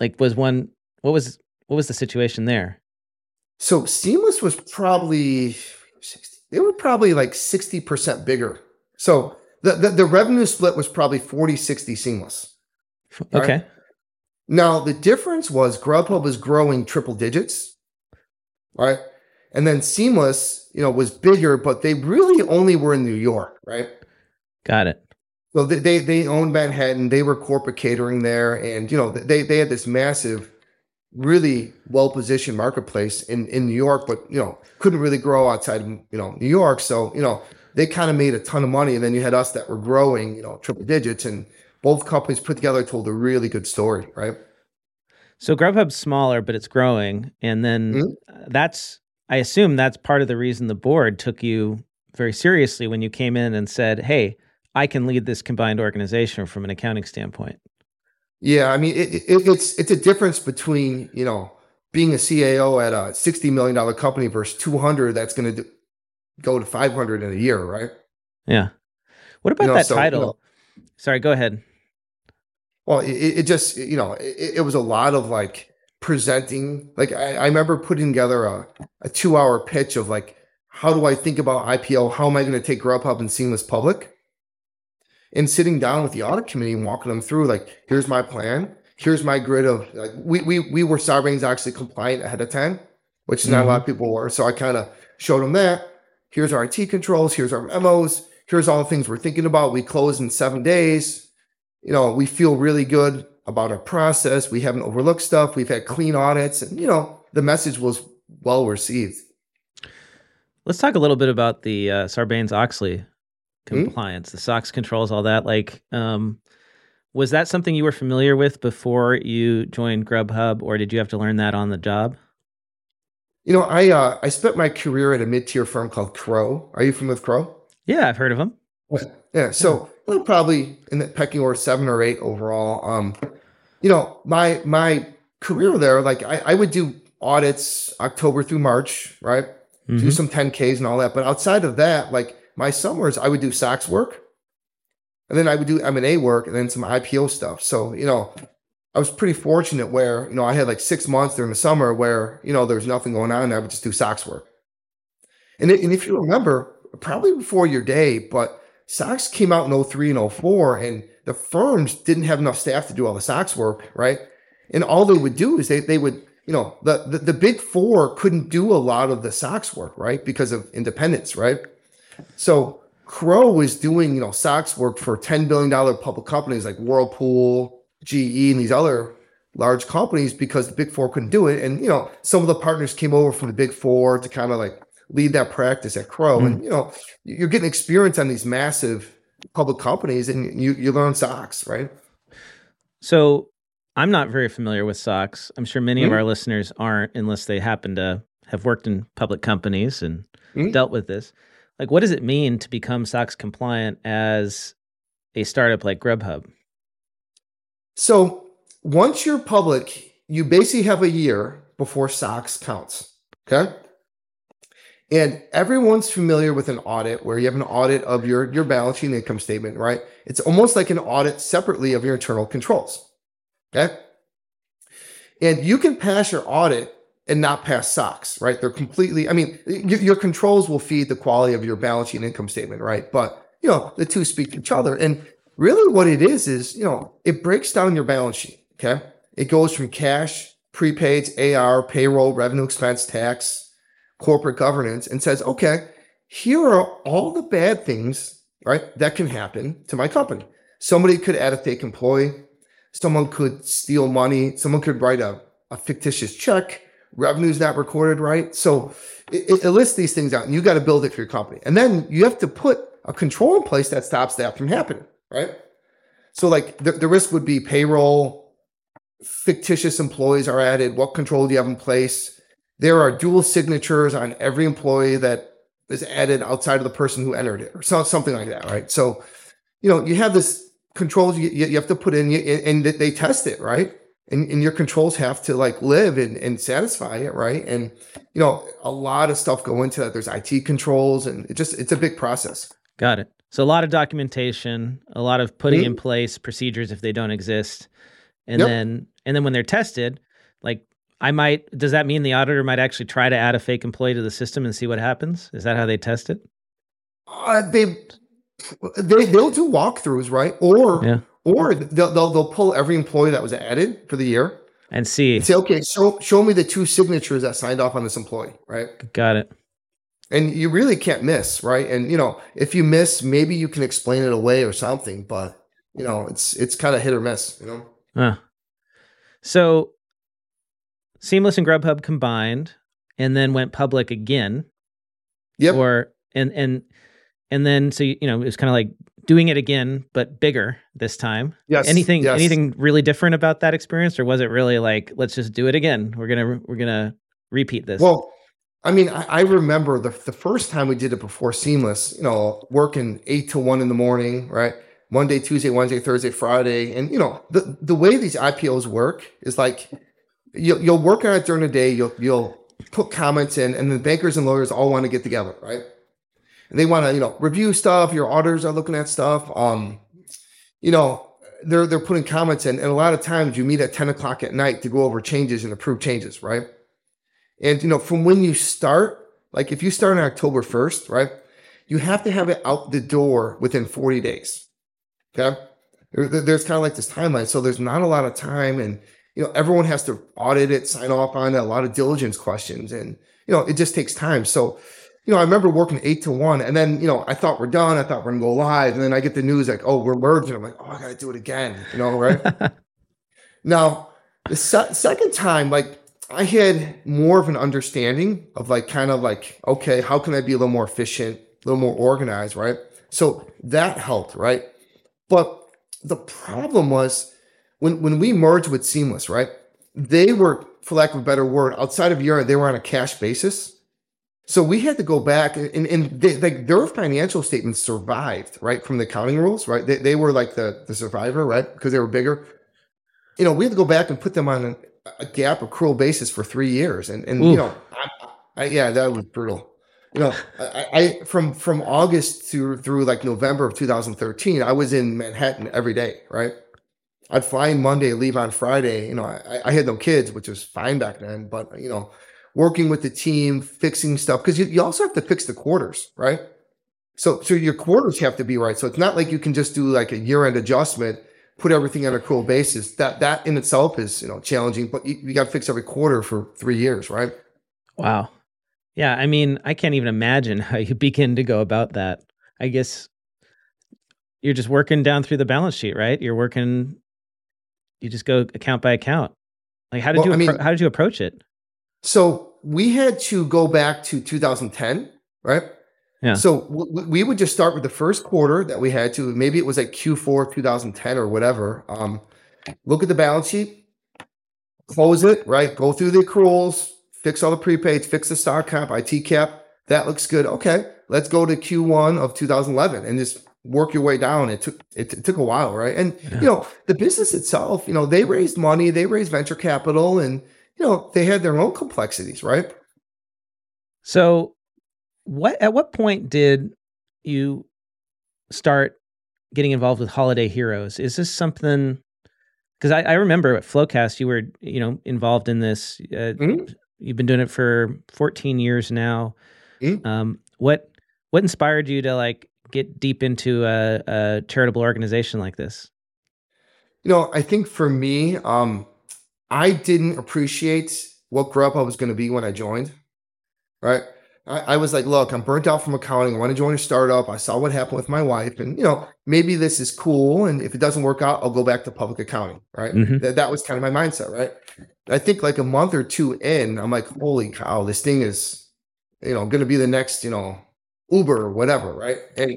like was one what was what was the situation there? So Seamless was probably 60, they were probably like 60% bigger. So the, the, the revenue split was probably 40 60 seamless. Okay. Right? Now the difference was Grubhub was growing triple digits right? And then Seamless, you know, was bigger, but they really only were in New York, right? Got it. So they they, they owned Manhattan. They were corporate catering there, and you know they they had this massive, really well positioned marketplace in in New York, but you know couldn't really grow outside of you know New York. So you know they kind of made a ton of money, and then you had us that were growing, you know, triple digits, and both companies put together told a really good story, right? So Grubhub's smaller, but it's growing, and then mm-hmm. that's I assume that's part of the reason the board took you very seriously when you came in and said, "Hey, I can lead this combined organization from an accounting standpoint." Yeah, I mean, it, it, it's it's a difference between you know being a CAO at a sixty million dollar company versus two hundred that's going to go to five hundred in a year, right? Yeah. What about you know, that so, title? You know, Sorry, go ahead. Well, it, it just you know it, it, was a lot of like presenting. Like I, I remember putting together a, a two hour pitch of like how do I think about IPO? How am I going to take Grubhub and Seamless public? And sitting down with the audit committee and walking them through like here's my plan. Here's my grid of like we we we were Sarbanes Oxley compliant ahead of time, which not mm-hmm. a lot of people were. So I kind of showed them that. Here's our IT controls. Here's our memos here's all the things we're thinking about. We close in seven days. You know, we feel really good about our process. We haven't overlooked stuff. We've had clean audits, and you know, the message was well received. Let's talk a little bit about the uh, Sarbanes Oxley hmm? compliance, mm-hmm. the SOX controls, all that. Like, um, was that something you were familiar with before you joined Grubhub, or did you have to learn that on the job? You know, I uh, I spent my career at a mid tier firm called Crowe. Are you familiar with Crowe? Yeah, I've heard of them. Yeah, so probably in the pecking order seven or eight overall. Um, you know, my my career there, like I, I would do audits October through March, right? Mm-hmm. Do some 10Ks and all that. But outside of that, like my summers, I would do SOX work. And then I would do M&A work and then some IPO stuff. So, you know, I was pretty fortunate where, you know, I had like six months during the summer where, you know, there was nothing going on and I would just do SOX work. And, it, and if you remember, probably before your day, but SOX came out in 03 and 04, and the firms didn't have enough staff to do all the SOX work, right? And all they would do is they, they would, you know, the, the, the big four couldn't do a lot of the SOX work, right? Because of independence, right? So Crowe was doing, you know, SOX work for $10 billion public companies like Whirlpool, GE, and these other large companies because the big four couldn't do it. And, you know, some of the partners came over from the big four to kind of like lead that practice at Crowe. Mm. And you know, you're getting experience on these massive public companies, and you you learn SOX, right? So I'm not very familiar with SOX. I'm sure many mm. of our listeners aren't, unless they happen to have worked in public companies and mm. dealt with this. Like, what does it mean to become SOX compliant as a startup like Grubhub? So once you're public, you basically have a year before SOX counts. Okay. And everyone's familiar with an audit where you have an audit of your, your balance sheet and income statement, right? It's almost like an audit separately of your internal controls. Okay. And you can pass your audit and not pass SOX, right? They're completely, I mean, your, your controls will feed the quality of your balance sheet and income statement, right? But, you know, the two speak to each other. And really what it is, is, you know, it breaks down your balance sheet. Okay. It goes from cash, prepaids, AR, payroll, revenue expense, tax, corporate governance and says, okay, here are all the bad things, right, that can happen to my company. Somebody could add a fake employee. Someone could steal money. Someone could write a, a fictitious check. Revenue's not recorded, right? So it, it lists these things out and you got to build it for your company. And then you have to put a control in place that stops that from happening, right? So like the, the risk would be payroll, fictitious employees are added. What control do you have in place? There are dual signatures on every employee that is added outside of the person who entered it or so, something like that, right? So, you know, you have this controls you, you have to put in and they test it, right? And, and your controls have to like live and, and satisfy it, right? And, you know, a lot of stuff go into that. There's IT controls and it just, it's a big process. Got it. So a lot of documentation, a lot of putting mm-hmm. in place procedures if they don't exist. And yep. then, and then when they're tested, I might. Does that mean the auditor might actually try to add a fake employee to the system and see what happens? Is that how they test it? Uh, they they they'll do walkthroughs, right? Or yeah. or they'll, they'll they'll pull every employee that was added for the year and see. And say, okay, show show me the two signatures that signed off on this employee, right? Got it. And you really can't miss, right? And you know, if you miss, maybe you can explain it away or something, but you know, it's it's kind of hit or miss, you know. Huh. So Seamless and Grubhub combined, and then went public again. Yep. Or and and and then so you know it was kind of like doing it again but bigger this time. Yes. Anything yes. anything really different about that experience, or was it really like let's just do it again? We're gonna we're gonna repeat this. Well, I mean, I, I, remember the the first time we did it before Seamless, you know, working eight to one in the morning, right? Monday, Tuesday, Wednesday, Thursday, Friday. And you know, the, the way these IPOs work is like you'll you'll work on it during the day, you'll you'll put comments in, and the bankers and lawyers all want to get together, right? And they want to, you know, review stuff, your auditors are looking at stuff. Um, you know, they're they're putting comments in, and a lot of times you meet at 10 o'clock at night to go over changes and approve changes, right? And you know, from when you start, like if you start on October 1st, right, you have to have it out the door within 40 days. Okay. there's kind of like this timeline. So there's not a lot of time and you know, everyone has to audit it, sign off on it, a lot of diligence questions. And, you know, it just takes time. So, you know, I remember working eight to one and then, you know, I thought we're done. I thought we're gonna go live. And then I get the news like, oh, we're merging. I'm like, oh, I gotta do it again, you know, right? now, the se- second time, like I had more of an understanding of like kind of like, okay, how can I be a little more efficient, a little more organized, right? So that helped, right? But the problem was when when we merged with Seamless, right? They were, for lack of a better word, outside of Europe, they were on a cash basis. So we had to go back and, and they, like their financial statements survived, right? From the accounting rules, right? They, they were like the, the survivor, right? Because they were bigger. You know, we had to go back and put them on a GAAP accrual basis for three years, and and you know, I, I, yeah, that was brutal. You know, I, I, from from August through through like November of 2013, I was in Manhattan every day. Right, I'd fly in Monday, leave on Friday. You know, I, I had no kids, which was fine back then, but you know, working with the team, fixing stuff because you, you also have to fix the quarters, right? So so your quarters have to be right. So it's not like you can just do like a year end adjustment put everything on a accrual basis. That that in itself is you know challenging, but you, you got to fix every quarter for three years, right? Wow. Yeah, I mean, I can't even imagine how you begin to go about that. I guess you're just working down through the balance sheet, right? You're working. You just go account by account. Like, how did well, you? I mean, how did you approach it? So we had to go back to 2010, right? Yeah. So w- we would just start with the first quarter that we had to. Maybe it was like Q4 2010 or whatever. Um, look at the balance sheet, close it, right? Go through the accruals, fix all the prepaids, fix the stock cap, IT cap. That looks good. Okay, let's go to Q1 of 2011 and just work your way down. It took it, it took a while, right? And yeah. you know the business itself, you know, they raised money, they raised venture capital, and you know they had their own complexities, right? So what at what point did you start getting involved with holiday heroes is this something because I, I, remember at FloQast you were you know involved in this uh, mm-hmm. you've been doing it for 14 years now mm-hmm. um, what what inspired you to like get deep into a, a, charitable organization like this you know i think for me um, i didn't appreciate what grubhub was going to be when i joined right I, I, was like, look, I'm burnt out from accounting. I want to join a startup. I saw what happened with my wife, and you know, maybe this is cool. And if it doesn't work out, I'll go back to public accounting. Right. Mm-hmm. That, that was kind of my mindset. Right. I think like a month or two in, I'm like, holy cow, this thing is, you know, going to be the next, you know, Uber or whatever. Right. And,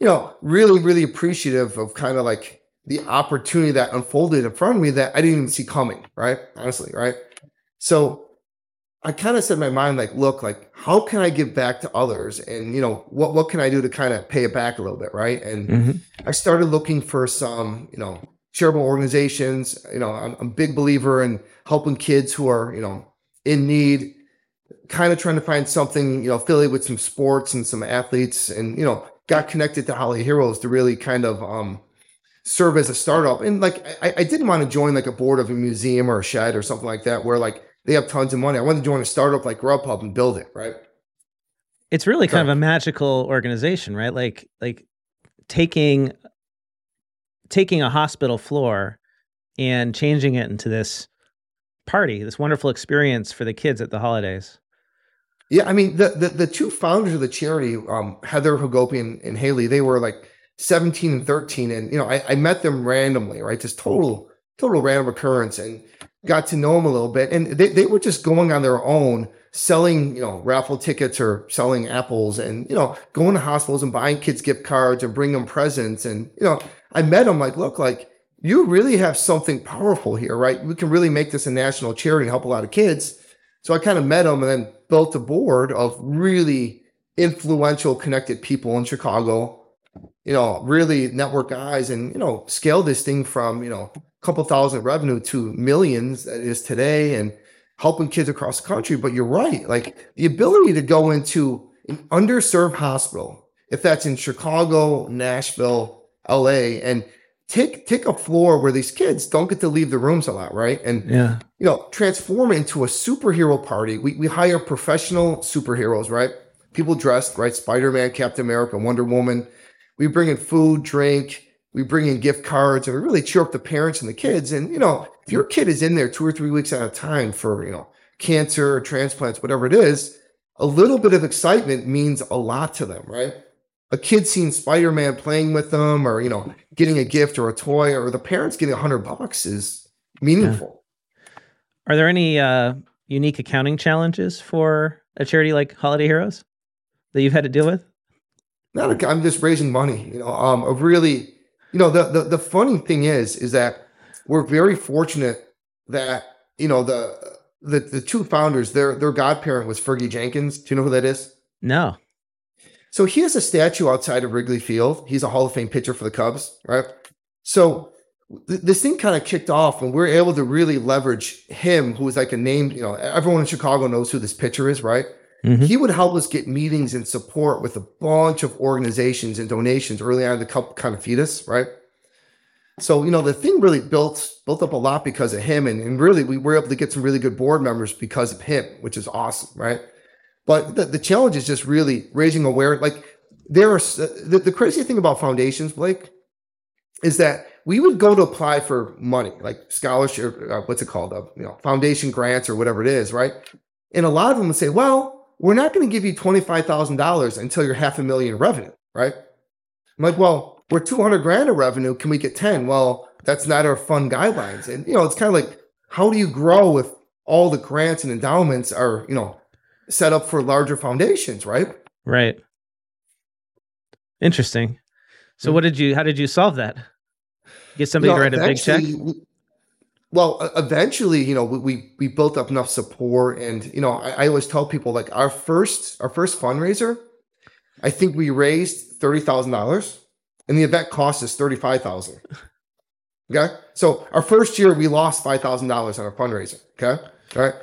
you know, really, really appreciative of kind of like the opportunity that unfolded in front of me that I didn't even see coming. Right. Honestly. Right. So I kind of said in my mind, like, look, like, how can I give back to others? And, you know, what, what can I do to kind of pay it back a little bit? Right. And mm-hmm. I started looking for some, you know, charitable organizations. You know, I'm, I'm, a big believer in helping kids who are, you know, in need, kind of trying to find something, you know, affiliated with some sports and some athletes and, you know, got connected to Holiday Heroes to really kind of, um, serve as a startup. And like, I, I didn't want to join like a board of a museum or a shed or something like that, where like, they have tons of money. I wanted to join a startup like Grubhub and build it, right? It's really kind of a magical organization, right? Like like taking taking a hospital floor and changing it into this party, this wonderful experience for the kids at the holidays. Yeah, I mean the the, the two founders of the charity, um, Heather Hagopian and Haley, they were like 17 and 13. And you know, I, I met them randomly, right? Just total, total random occurrence. And got to know them a little bit, and they, they were just going on their own, selling, you know, raffle tickets or selling apples and, you know, going to hospitals and buying kids gift cards and bring them presents. And, you know, I met them like, look, like you really have something powerful here, right? We can really make this a national charity and help a lot of kids. So I kind of met them and then built built a board of really influential, connected people in Chicago. You know, really network guys, and you know, scale this thing from you know a couple thousand revenue to millions that is today, and helping kids across the country. But you're right, like the ability to go into an underserved hospital, if that's in Chicago, Nashville, LA, and take take a floor where these kids don't get to leave the rooms a lot, right? And yeah, you know, transform it into a superhero party. We we hire professional superheroes, right? People dressed, right? Spider-Man, Captain America, Wonder Woman. We bring in food, drink, we bring in gift cards, and we really cheer up the parents and the kids. And you know, if your kid is in there two or three weeks at a time for, you know, cancer, or transplants, whatever it is, a little bit of excitement means a lot to them, right? A kid seeing Spider-Man playing with them or, you know, getting a gift or a toy or the parents getting a hundred bucks is meaningful. Yeah. Are there any uh, unique accounting challenges for a charity like Holiday Heroes that you've had to deal with? Not a, I'm just raising money, you know, um, a really, you know, the, the, the funny thing is, is that we're very fortunate that, you know, the, the, the two founders, their, their godparent was Fergie Jenkins. Do you know who that is? No. So he has a statue outside of Wrigley Field. He's a Hall of Fame pitcher for the Cubs, right? So th- this thing kind of kicked off when we are able to really leverage him, who was like a name, you know, everyone in Chicago knows who this pitcher is, right? Mm-hmm. He would help us get meetings and support with a bunch of organizations and donations early on to help kind of feed us, right? So, you know, the thing really built built up a lot because of him. And, and really we were able to get some really good board members because of him, which is awesome, right? But the, the challenge is just really raising awareness. Like there are the, the crazy thing about foundations, Blake, is that we would go to apply for money, like scholarship, uh, what's it called, uh, you know, foundation grants or whatever it is, right? And a lot of them would say, well, we're not going to give you $25,000 until you're half a million in revenue, right? I'm like, well, we're 200 grand of revenue. Can we get 10? Well, that's not our fund guidelines. And, you know, it's kind of like, how do you grow if all the grants and endowments are, you know, set up for larger foundations, right? Right. Interesting. So what did you how did you solve that? Get somebody you know, to write a big check? Well, eventually, you know, we we built up enough support and you know, I, I always tell people like our first our first fundraiser, I think we raised thirty thousand dollars and the event cost us thirty five thousand. Okay. So our first year we lost five thousand dollars on our fundraiser. Okay. All right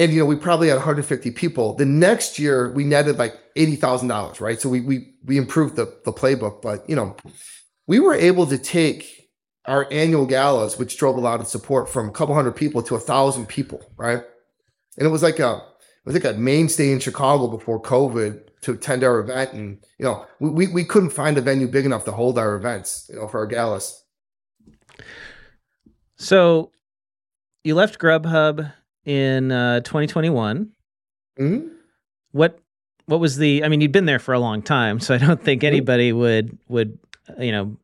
and you know we probably had 150 people. The next year we netted like $80000 right? So we we we improved the the playbook. But you know we were able to take our annual galas which drove a lot of support from a couple hundred people to a thousand people right? And it was like a it was like a mainstay in chicago before covid to attend our event. And you know we, we couldn't find a venue big enough to hold our events you know for our galas. So you left grubhub in uh, 2021. Mm-hmm. What what was the? I mean, you'd been there for a long time, so I don't think mm-hmm. anybody would would you know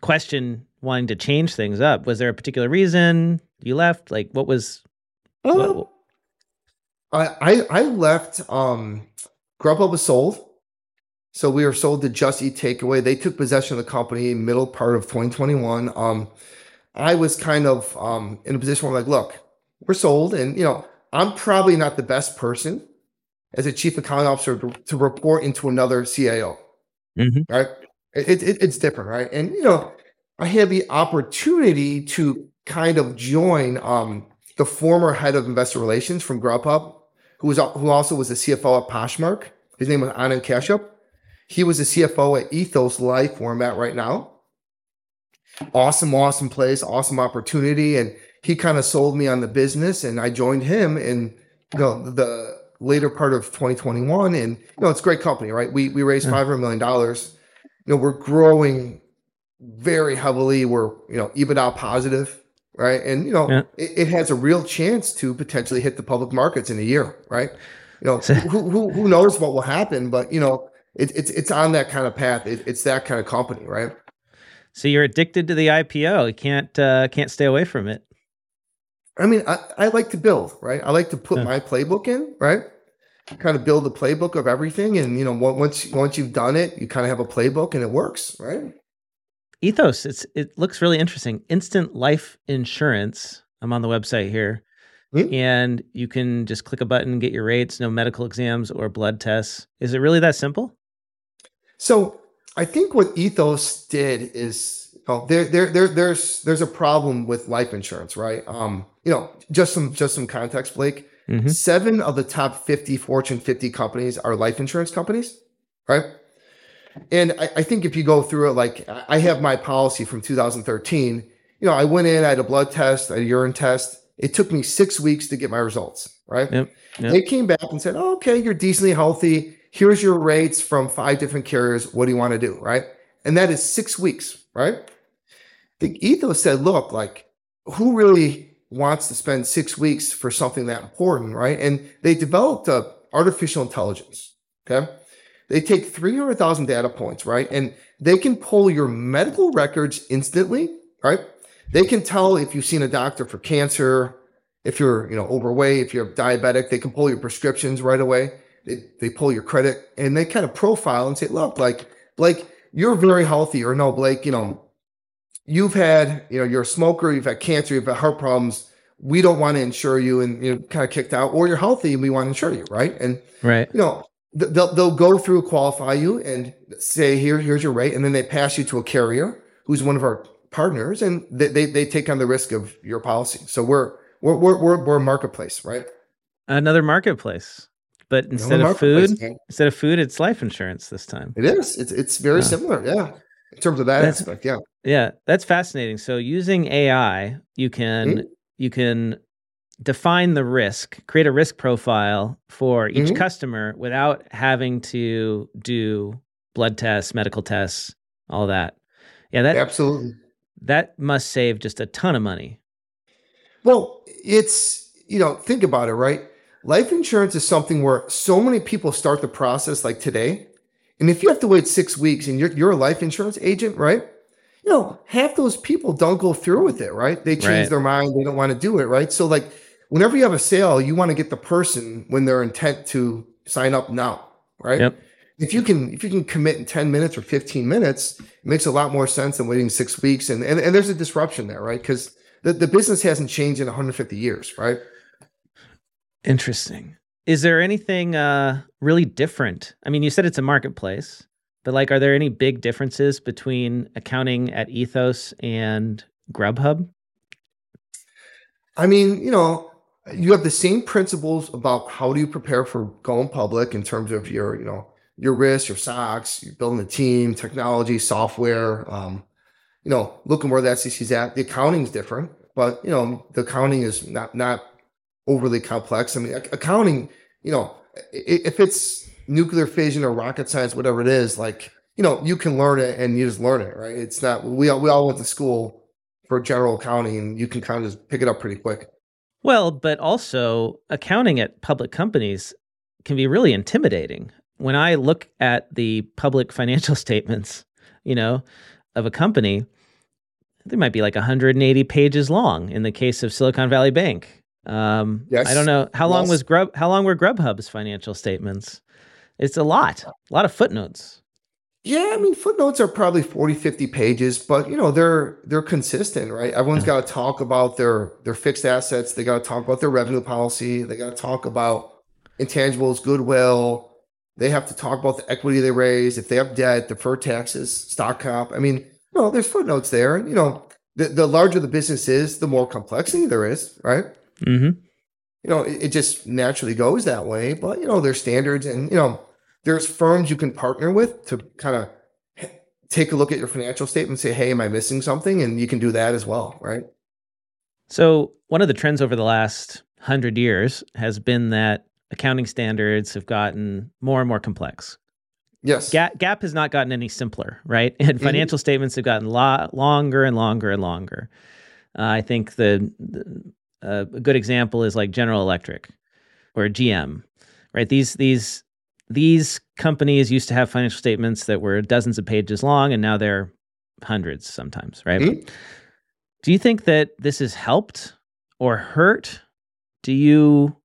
question wanting to change things up. Was there a particular reason you left? Like, what was? what, I, I I left. Um, Grubhub was sold. So we were sold to Just Eat Takeaway. They took possession of the company middle part of 2021. Um, I was kind of um, in a position where I'm like, look, we're sold. And, you know, I'm probably not the best person as a chief accounting officer to, to report into another CIO. Mm-hmm. Right. It, it, it's different. Right. And, you know, I had the opportunity to kind of join um, the former head of investor relations from Grubhub, who was who also was the CFO at Poshmark. His name was Anand Kashyap. He was the CFO at Ethos Life, where I'm at right now. Awesome, awesome place, awesome opportunity. And he kind of sold me on the business and I joined him in you know, the later part of 2021. And you know, it's a great company, right? We we raised five hundred million dollars. You know, we're growing very heavily. We're you know EBITDA positive, right? And you know, yeah. it, it, has a real chance to potentially hit the public markets in a year, right? You know, who, who who knows what will happen, but you know, it, it's it's on that kind of path. It, it's that kind of company, right? So you're addicted to the IPO. You can't uh, can't stay away from it. I mean, I, I like to build, right? I like to put yeah. my playbook in, right? Kind of build the playbook of everything, and you know, once once you've done it, you kind of have a playbook, and it works, right? Ethos, it's it looks really interesting. Instant life insurance. I'm on the website here. mm-hmm. and you can just click a button get your rates, no medical exams or blood tests. Is it really that simple? So I think what Ethos did is oh, there, there, there, there's there's a problem with life insurance, right? Um, you know, just some just some context, Blake. Mm-hmm. Seven of the top 50 Fortune 50 companies are life insurance companies, right? And I, I think if you go through it, like I have my policy from 2013, you know, I went in, I had a blood test, a urine test. It took me six weeks to get my results, right? Yep, yep. They came back and said, oh, okay, you're decently healthy. Here's your rates from five different carriers. What do you want to do, right? And that is six weeks, right? The ethos said, look, like, who really wants to spend six weeks for something that important, right? And they developed a artificial intelligence, okay? They take 300,000 data points, right? And they can pull your medical records instantly, right? They can tell if you've seen a doctor for cancer, if you're, you know, overweight, if you're diabetic, they can pull your prescriptions right away. They, they pull your credit and they kind of profile and say, look, like, Blake, you're very healthy. Or no, Blake, you know, you've had, you know, you're a smoker, you've had cancer, you've had heart problems. We don't want to insure you and you're kind of kicked out, or you're healthy and we want to insure you, right? And right, you know, they'll they'll go through qualify you and say here here's your rate and then they pass you to a carrier who's one of our partners and they they, they take on the risk of your policy. So we're we're we're we're, we're a marketplace right? Another marketplace. But instead of food instead of food it's life insurance this time. It is. It's it's very similar. Yeah in terms of that that's, aspect yeah yeah that's fascinating so using ai you can mm-hmm. you can define the risk, create a risk profile for each mm-hmm. customer without having to do blood tests, medical tests, all that. Yeah, that absolutely that must save just a ton of money. Well, it's you know, think about it, right? Life insurance is something where so many people start the process like today. And if you have to wait six weeks and you're you're a life insurance agent, right? You know, half those people don't go through with it, right? They change right. their mind, they don't want to do it, right? So like whenever you have a sale, you want to get the person when they're intent to sign up now, right? Yep. If you can if you can commit in 10 minutes or 15 minutes, it makes a lot more sense than waiting six weeks. And and, and there's a disruption there, right? Because the, the business hasn't changed in 150 years, right? Interesting. Is there anything uh, really different? I mean, you said it's a marketplace, but like, are there any big differences between accounting at Ethos and Grubhub? I mean, you know, you have the same principles about how do you prepare for going public in terms of your, you know, your risk, your SOX, you're building a team, technology, software, um, you know, looking where the SEC's at. The accounting is different, but you know, the accounting is not not overly complex. I mean, accounting, you know, if it's nuclear fission or rocket science, whatever it is, like you know, you can learn it and you just learn it, right? It's not we all we all went to school for general accounting, and you can kind of just pick it up pretty quick. Well, but also accounting at public companies can be really intimidating. When I look at the public financial statements, you know, of a company, they might be like 180 pages long in the case of Silicon Valley Bank. Um, yes. I don't know how long yes. was Grub. How long were Grubhub's financial statements? It's a lot, a lot of footnotes. Yeah, I mean footnotes are probably 40 50 pages, but you know, they're they're consistent, right? Everyone's got to talk about their their fixed assets, they got to talk about their revenue policy, they got to talk about intangibles, goodwill, they have to talk about the equity they raise, if they have debt, deferred taxes, stock comp. I mean, you know, there's footnotes there, and you know, the, the larger the business is, the more complexity there is, right? Mm-hmm. You know, it, it just naturally goes that way, but you know, there's standards, and you know, there's firms you can partner with to kind of take a look at your financial statement and say, hey, am I missing something? And you can do that as well, right? So, one of the trends over the last hundred years has been that accounting standards have gotten more and more complex. Yes. GAAP, GAAP has not gotten any simpler, right? And mm-hmm. financial statements have gotten lo- longer and longer and longer. Uh, I think the, the uh, a good example is like General Electric or GM, right? These these these companies used to have financial statements that were dozens of pages long and now they're hundreds sometimes, right? Mm-hmm. Do you think that this has helped or hurt? Do you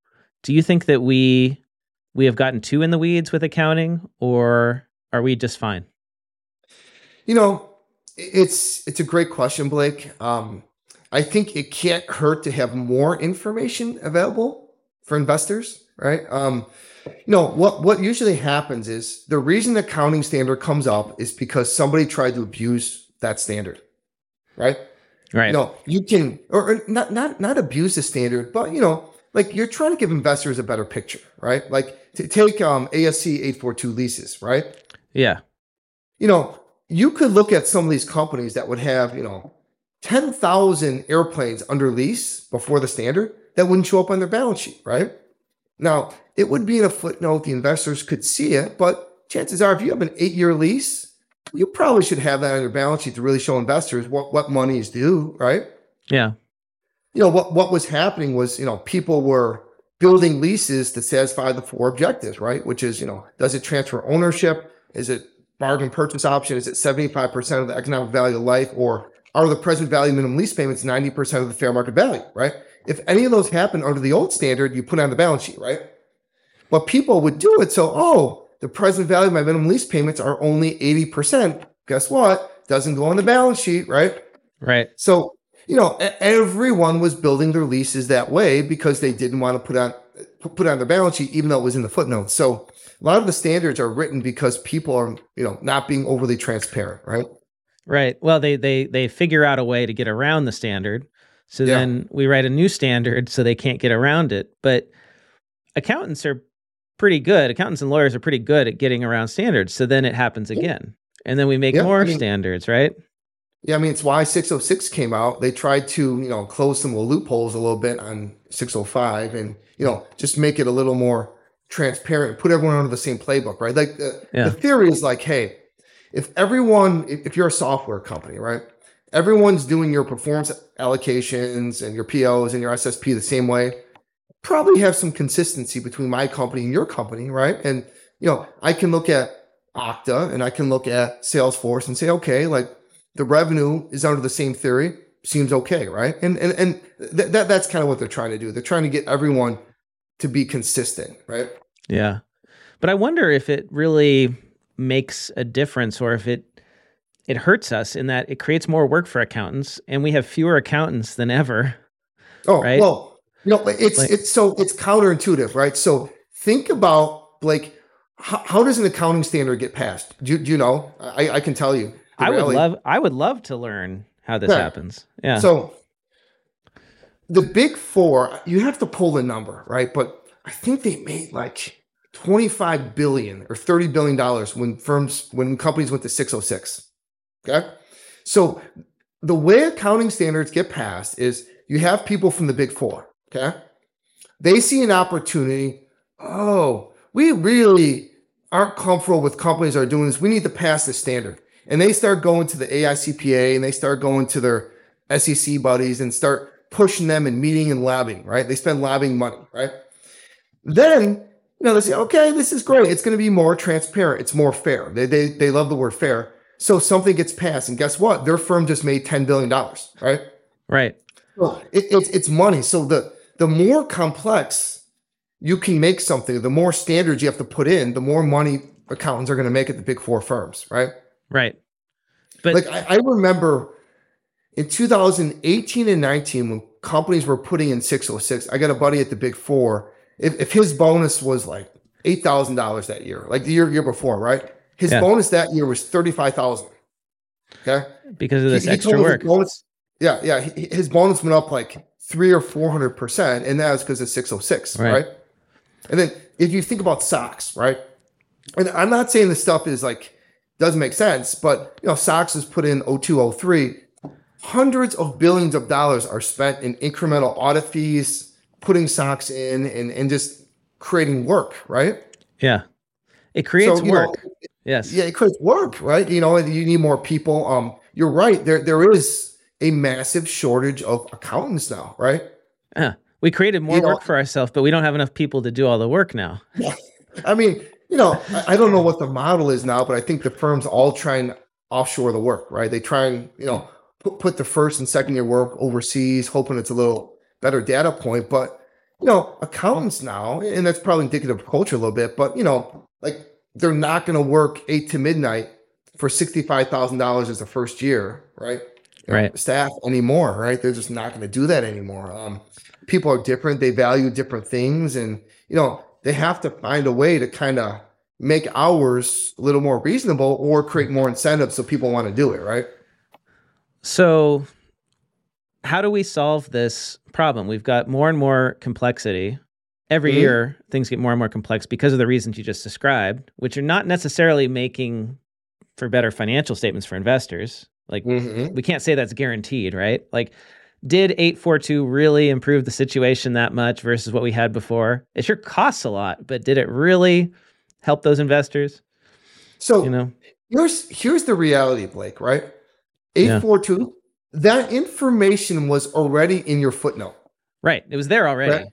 do you think that we we have gotten too in the weeds with accounting or are we just fine? You know, it's it's a great question, Blake. Um, I think it can't hurt to have more information available for investors, right? Um, you know what what usually happens is the reason the accounting standard comes up is because somebody tried to abuse that standard, right? Right. You know, you can or, or not not not abuse the standard, but you know, like you're trying to give investors a better picture, right? Like to take um ASC 842 leases, right? Yeah. You know, you could look at some of these companies that would have, you know, 10,000 airplanes under lease before the standard that wouldn't show up on their balance sheet, right? Now, it would be in a footnote, the investors could see it, but chances are if you have an eight year lease, you probably should have that on your balance sheet to really show investors what, what money is due, right? Yeah. You know, what, what was happening was, you know, people were building leases to satisfy the four objectives, right? Which is, you know, does it transfer ownership? Is it bargain purchase option? Is it 75% of the economic value of life? Or are the present value minimum lease payments 90% of the fair market value, right? If any of those happen under the old standard, you put on the balance sheet, right? But people would do it so, oh, the present value of my minimum lease payments are only 80%. Guess what? Doesn't go on the balance sheet, right? Right. So, you know, everyone was building their leases that way because they didn't want to put on put on the balance sheet, even though it was in the footnotes. So a lot of the standards are written because people are, you know, not being overly transparent, right? Right. Well, they they they figure out a way to get around the standard. So yeah. then we write a new standard so they can't get around it. But accountants are pretty good. Accountants and lawyers are pretty good at getting around standards. So then it happens again. And then we make yeah, more I mean, standards, right? Yeah, I mean it's why 606 came out. They tried to, you know, close some loopholes a little bit on 605 and, you know, just make it a little more transparent, put everyone under the same playbook, right? Like the, yeah. the theory is like, hey, if everyone, if you're a software company, right? Everyone's doing your performance allocations and your POs and your SSP the same way. Probably have some consistency between my company and your company, right? And you know, I can look at Okta and I can look at Salesforce and say, okay, like the revenue is under the same theory, seems okay, right? And and and th- that that's kind of what they're trying to do. They're trying to get everyone to be consistent, right? Yeah. But I wonder if it really makes a difference or if it it hurts us in that it creates more work for accountants and we have fewer accountants than ever. Oh, right? well, you know, it's like, it's so it's counterintuitive, right? So think about like how, how does an accounting standard get passed? Do, do you know? I, I can tell you. I would love I would love to learn how this yeah. happens. Yeah. So the big four, you have to pull the number, right? But I think they made like 25 billion or 30 billion dollars when firms when companies went to 606 okay? So the way accounting standards get passed is you have people from the big four okay? They see an opportunity oh we really aren't comfortable with companies are doing this we need to pass this standard. And they start going to the aicpa and they start going to their sec buddies and start pushing them and meeting and lobbying right? They spend lobbying money right? Then you know, they say, okay, this is great. It's going to be more transparent. It's more fair. They, they, they love the word fair. So something gets passed. And guess what? Their firm just made $10 billion, right? Right. Well, it, it's, it's money. So the, the more complex you can make something, the more standards you have to put in, the more money accountants are going to make at the big four firms, right? Right. But like I, I remember in 2018 and 19, when companies were putting in 606, I got a buddy at the big four if, if his bonus was like eight thousand dollars that year, like the year year before, right? His yeah. bonus that year was thirty five thousand. Okay, because of this he, extra he work. Bonus, yeah, yeah. He, his bonus went up like three or four hundred percent, and that was because of six oh six, right? And then if you think about SOX, right? And I'm not saying this stuff is like doesn't make sense, but you know, SOX is put in 0203. Hundreds of billions of dollars are spent in incremental audit fees, putting SOX in and, and just creating work, right? Yeah. It creates so, work. Know, yes. Yeah, it creates work, right? You know, you need more people. Um, you're right. There there is a massive shortage of accountants now, right? Yeah. We created more you work know, for ourselves, but we don't have enough people to do all the work now. Yeah. I mean, you know, I, I don't know what the model is now, but I think the firms all try and offshore the work, right? They try and, you know, put, put the first and second year work overseas, hoping it's a little better data point. But you know, accountants now, and that's probably indicative of culture a little bit, but you know, like they're not going to work eight to midnight for sixty-five thousand dollars as the first year, right? right. staff anymore, right? They're just not going to do that anymore. Um, people are different; they value different things, and you know they have to find a way to kind of make hours a little more reasonable or create more incentives so people want to do it, right? So, how do we solve this problem? We've got more and more complexity. Every Mhm. year, things get more and more complex because of the reasons you just described, which are not necessarily making for better financial statements for investors. Like, Mm-hmm. we can't say that's guaranteed, right? Like, did 842 really improve the situation that much versus what we had before? It sure costs a lot, but did it really help those investors? So You know? here's here's the reality, Blake. Right? 842 Yeah. four two. That information was already in your footnote. Right. It was there already. Right.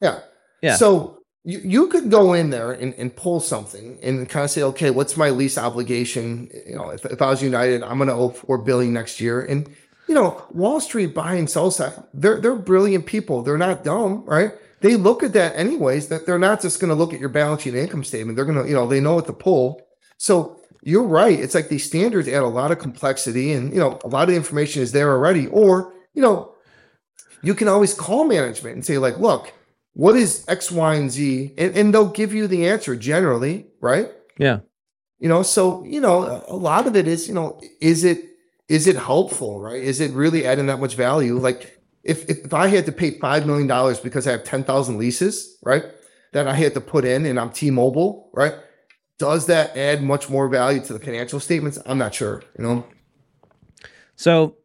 Yeah. Yeah. So you, you could go in there and, and pull something and kind of say, okay, what's my lease obligation? You know, if, if I was United, I'm going to owe four billion next year. And you know, Wall Street buy and sell side, they're they're brilliant people. They're not dumb, right? They look at that anyways. That they're not just going to look at your balance sheet and income statement. They're going to, you know, they know what to pull. So you're right. It's like these standards add a lot of complexity, and you know, a lot of information is there already. Or you know, you can always call management and say, like, look, what is X, Y, and Z? And, and they'll give you the answer generally, right? Yeah. You know, so, you know, a- lot of it is, you know, is it, is it helpful, right? Is it really adding that much value? Like if, if I had to pay $5 million because I have 10,000 leases, right? That I had to put in and I'm T-Mobile, right? Does that add much more value to the financial statements? I'm not sure, you know? So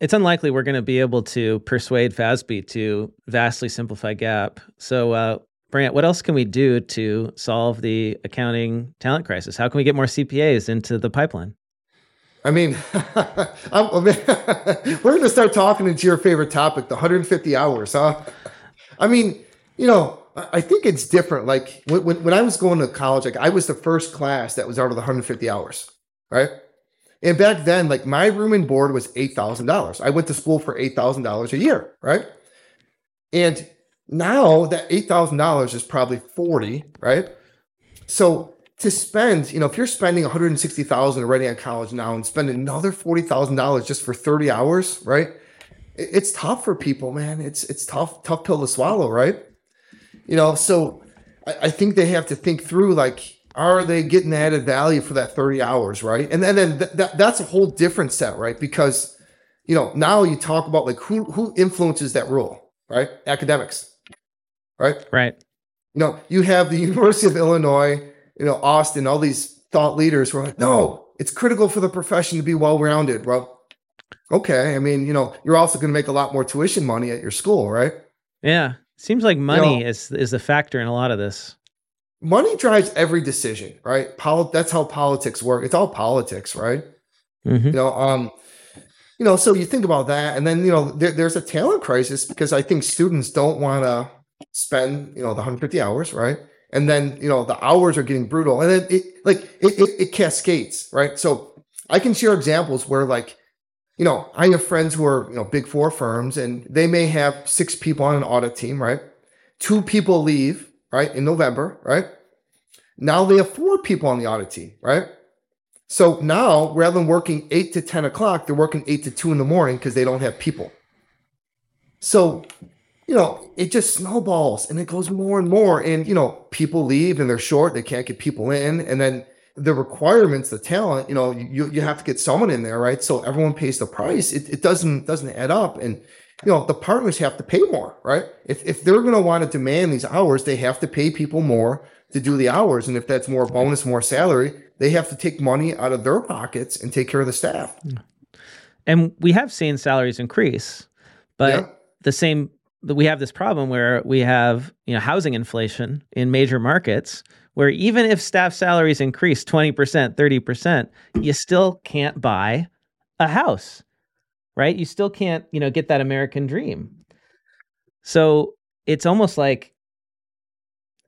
it's unlikely we're going to be able to persuade FASB to vastly simplify GAAP. So, uh, Brandt, what else can we do to solve the accounting talent crisis? How can we get more CPAs into the pipeline? I mean, I'm, I mean, we're going to start talking into your favorite topic, the 150 hours, huh? I mean, you know, I think it's different. Like when, when, when I was going to college, like I was the first class that was out of the 150 hours, right? And back then, like my room and board was $8,000. I went to school for $8,000 a year, right? And now that $8,000 is probably 40, right? So to spend, you know, if you're spending 160,000 already on college now and spend another $40,000 just for 30 hours, right? It's tough for people, man. It's it's tough, tough pill to swallow, right? You know, so I, I think they have to think through like, are they getting added value for that 30 hours, right? And then, then th- that, that's a whole different set, right? Because, you know, now you talk about like who who influences that rule, right? Academics, right? Right. you know, you have the University of Illinois, you know, Austin, all these thought leaders who are like, no, it's critical for the profession to be well rounded. Well, okay. I mean, you know, you're also going to make a lot more tuition money at your school, right? Yeah. Seems like money know- is is a factor in a lot of this. Money drives every decision, right? Poli- that's how politics work. It's all politics, right? Mhm. you know um you know so you think about that and then you know there, there's a talent crisis because i think students don't want to spend you know the 150 hours right and then you know the hours are getting brutal and then it like it, it, it cascades right so i can share examples where like you know i have friends who are you know big four firms and they may have six people on an audit team right two people leave right in november right now they have four people on the audit team right so now, rather than working eight to 10 o'clock, they're working eight to two in the morning because they don't have people. So, you know, it just snowballs and it goes more and more. And, you know, people leave and they're short, they can't get people in. And then the requirements, the talent, you know, you, you have to get someone in there, right? So everyone pays the price. It, it doesn't doesn't add up. And you know, the partners have to pay more, right? If if they're gonna want to demand these hours, they have to pay people more to do the hours. And if that's more bonus, more salary, they have to take money out of their pockets and take care of the staff. And we have seen salaries increase, but Yeah. the same that we have this problem where we have you know housing inflation in major markets where even if staff salaries increase 20% 30% you still can't buy a house right? You still can't you know get that american dream. So it's almost like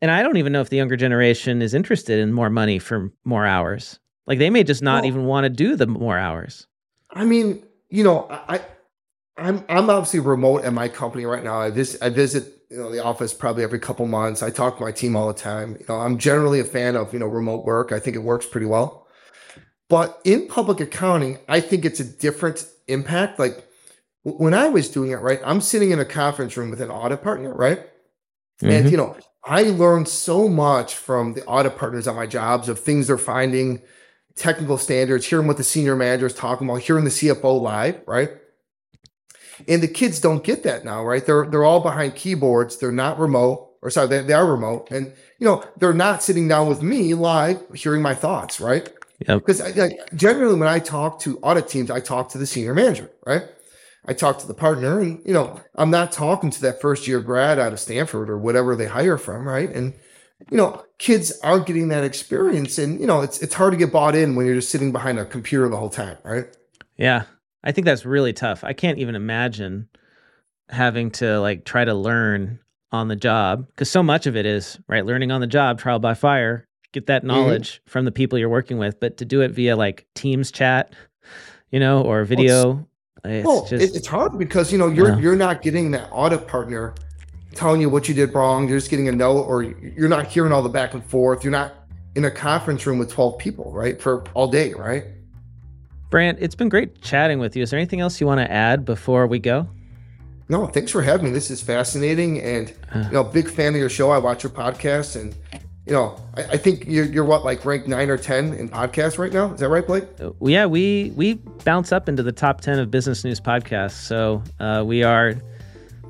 and i don't even know if the younger generation is interested in more money for more hours. Like they may just not Well- even want to do the more hours. I mean, you know, I, I'm I'm obviously remote at my company right now. I visit I visit you know the office probably every couple months. I talk to my team all the time. You know, I'm generally a fan of you know remote work. I think it works pretty well. But in public accounting, I think it's a different impact. Like when I was doing it, right, I'm sitting in a conference room with an audit partner, right? Mm-hmm. And, you know, I learned so much from the audit partners at my jobs of things they're finding, technical standards, hearing what the senior manager is talking about, hearing the CFO live, right? And the kids don't get that now, right? They're they're all behind keyboards. They're not remote, or sorry, they, they are remote, and you know they're not sitting down with me live, hearing my thoughts, right? Yeah. Because like, generally, when I talk to audit teams, I talk to the senior manager, right? I talk to the partner, and you know, I'm not talking to that first year grad out of Stanford or whatever they hire from, right? And you know, kids aren't getting that experience, and you know, it's it's hard to get bought in when you're just sitting behind a computer the whole time, right? Yeah, I think that's really tough. I can't even imagine having to like try to learn on the job because so much of it is right learning on the job, trial by fire, get that mm-hmm. knowledge mm-hmm. from the people you're working with, but to do it via like Teams chat, you know, or video it's well, just, it's hard because you know you're yeah. you're not getting that audit partner telling you what you did wrong. You're just getting a note, or you're not hearing all the back and forth. You're not in a conference room with 12 people, right, for all day, right? Brandt, it's been great chatting with you. Is there anything else you want to add before we go? No, thanks for having me. This is fascinating, and uh. you know, big fan of your show. I watch your podcast, and you know, I, I, think you're, you're what like ranked nine or ten in podcasts right now. Is that right, Blake? Uh, yeah, we we bounce up into the top ten of business news podcasts. So uh, we are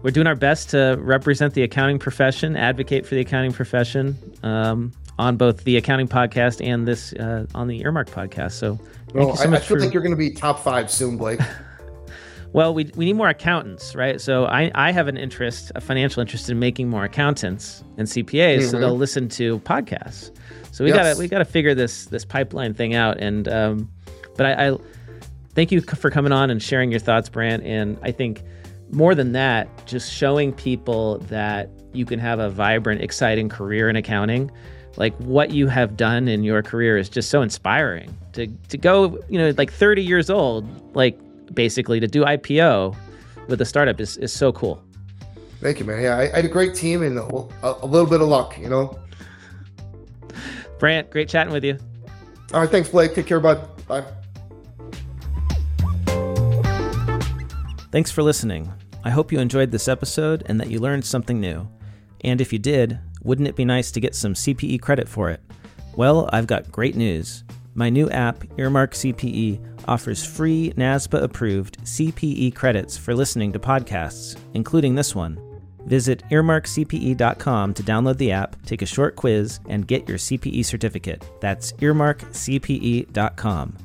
we're doing our best to represent the accounting profession, advocate for the accounting profession um, on both the accounting podcast and this uh, on the Earmark podcast. So, well, so I, I, feel for... like you're going to be top five soon, Blake. Well, we, we need more accountants, right? So I, I have an interest, a financial interest in making more accountants and CPAs mm-hmm. so they'll listen to podcasts. So we yes. gotta we gotta figure this this pipeline thing out. And um, but I, I thank you for coming on and sharing your thoughts, Brandt. And I think more than that, just showing people that you can have a vibrant, exciting career in accounting. Like what you have done in your career is just so inspiring. To to go, you know, like 30 years old, like basically to do IPO with a startup is, is so cool. Thank you, man. Yeah, I, I had a great team and a, a, little bit of luck, you know. Brandt, great chatting with you. All right, thanks, Blake. Take care, bud. Bye. Thanks for listening. I hope you enjoyed this episode and that you learned something new. And if you did, wouldn't it be nice to get some CPE credit for it? Well, I've got great news. My new app, Earmark CPE, offers free NASBA approved CPE credits for listening to podcasts, including this one. Visit earmarkcpe.com to download the app, take a short quiz, and get your CPE certificate. That's earmarkcpe.com.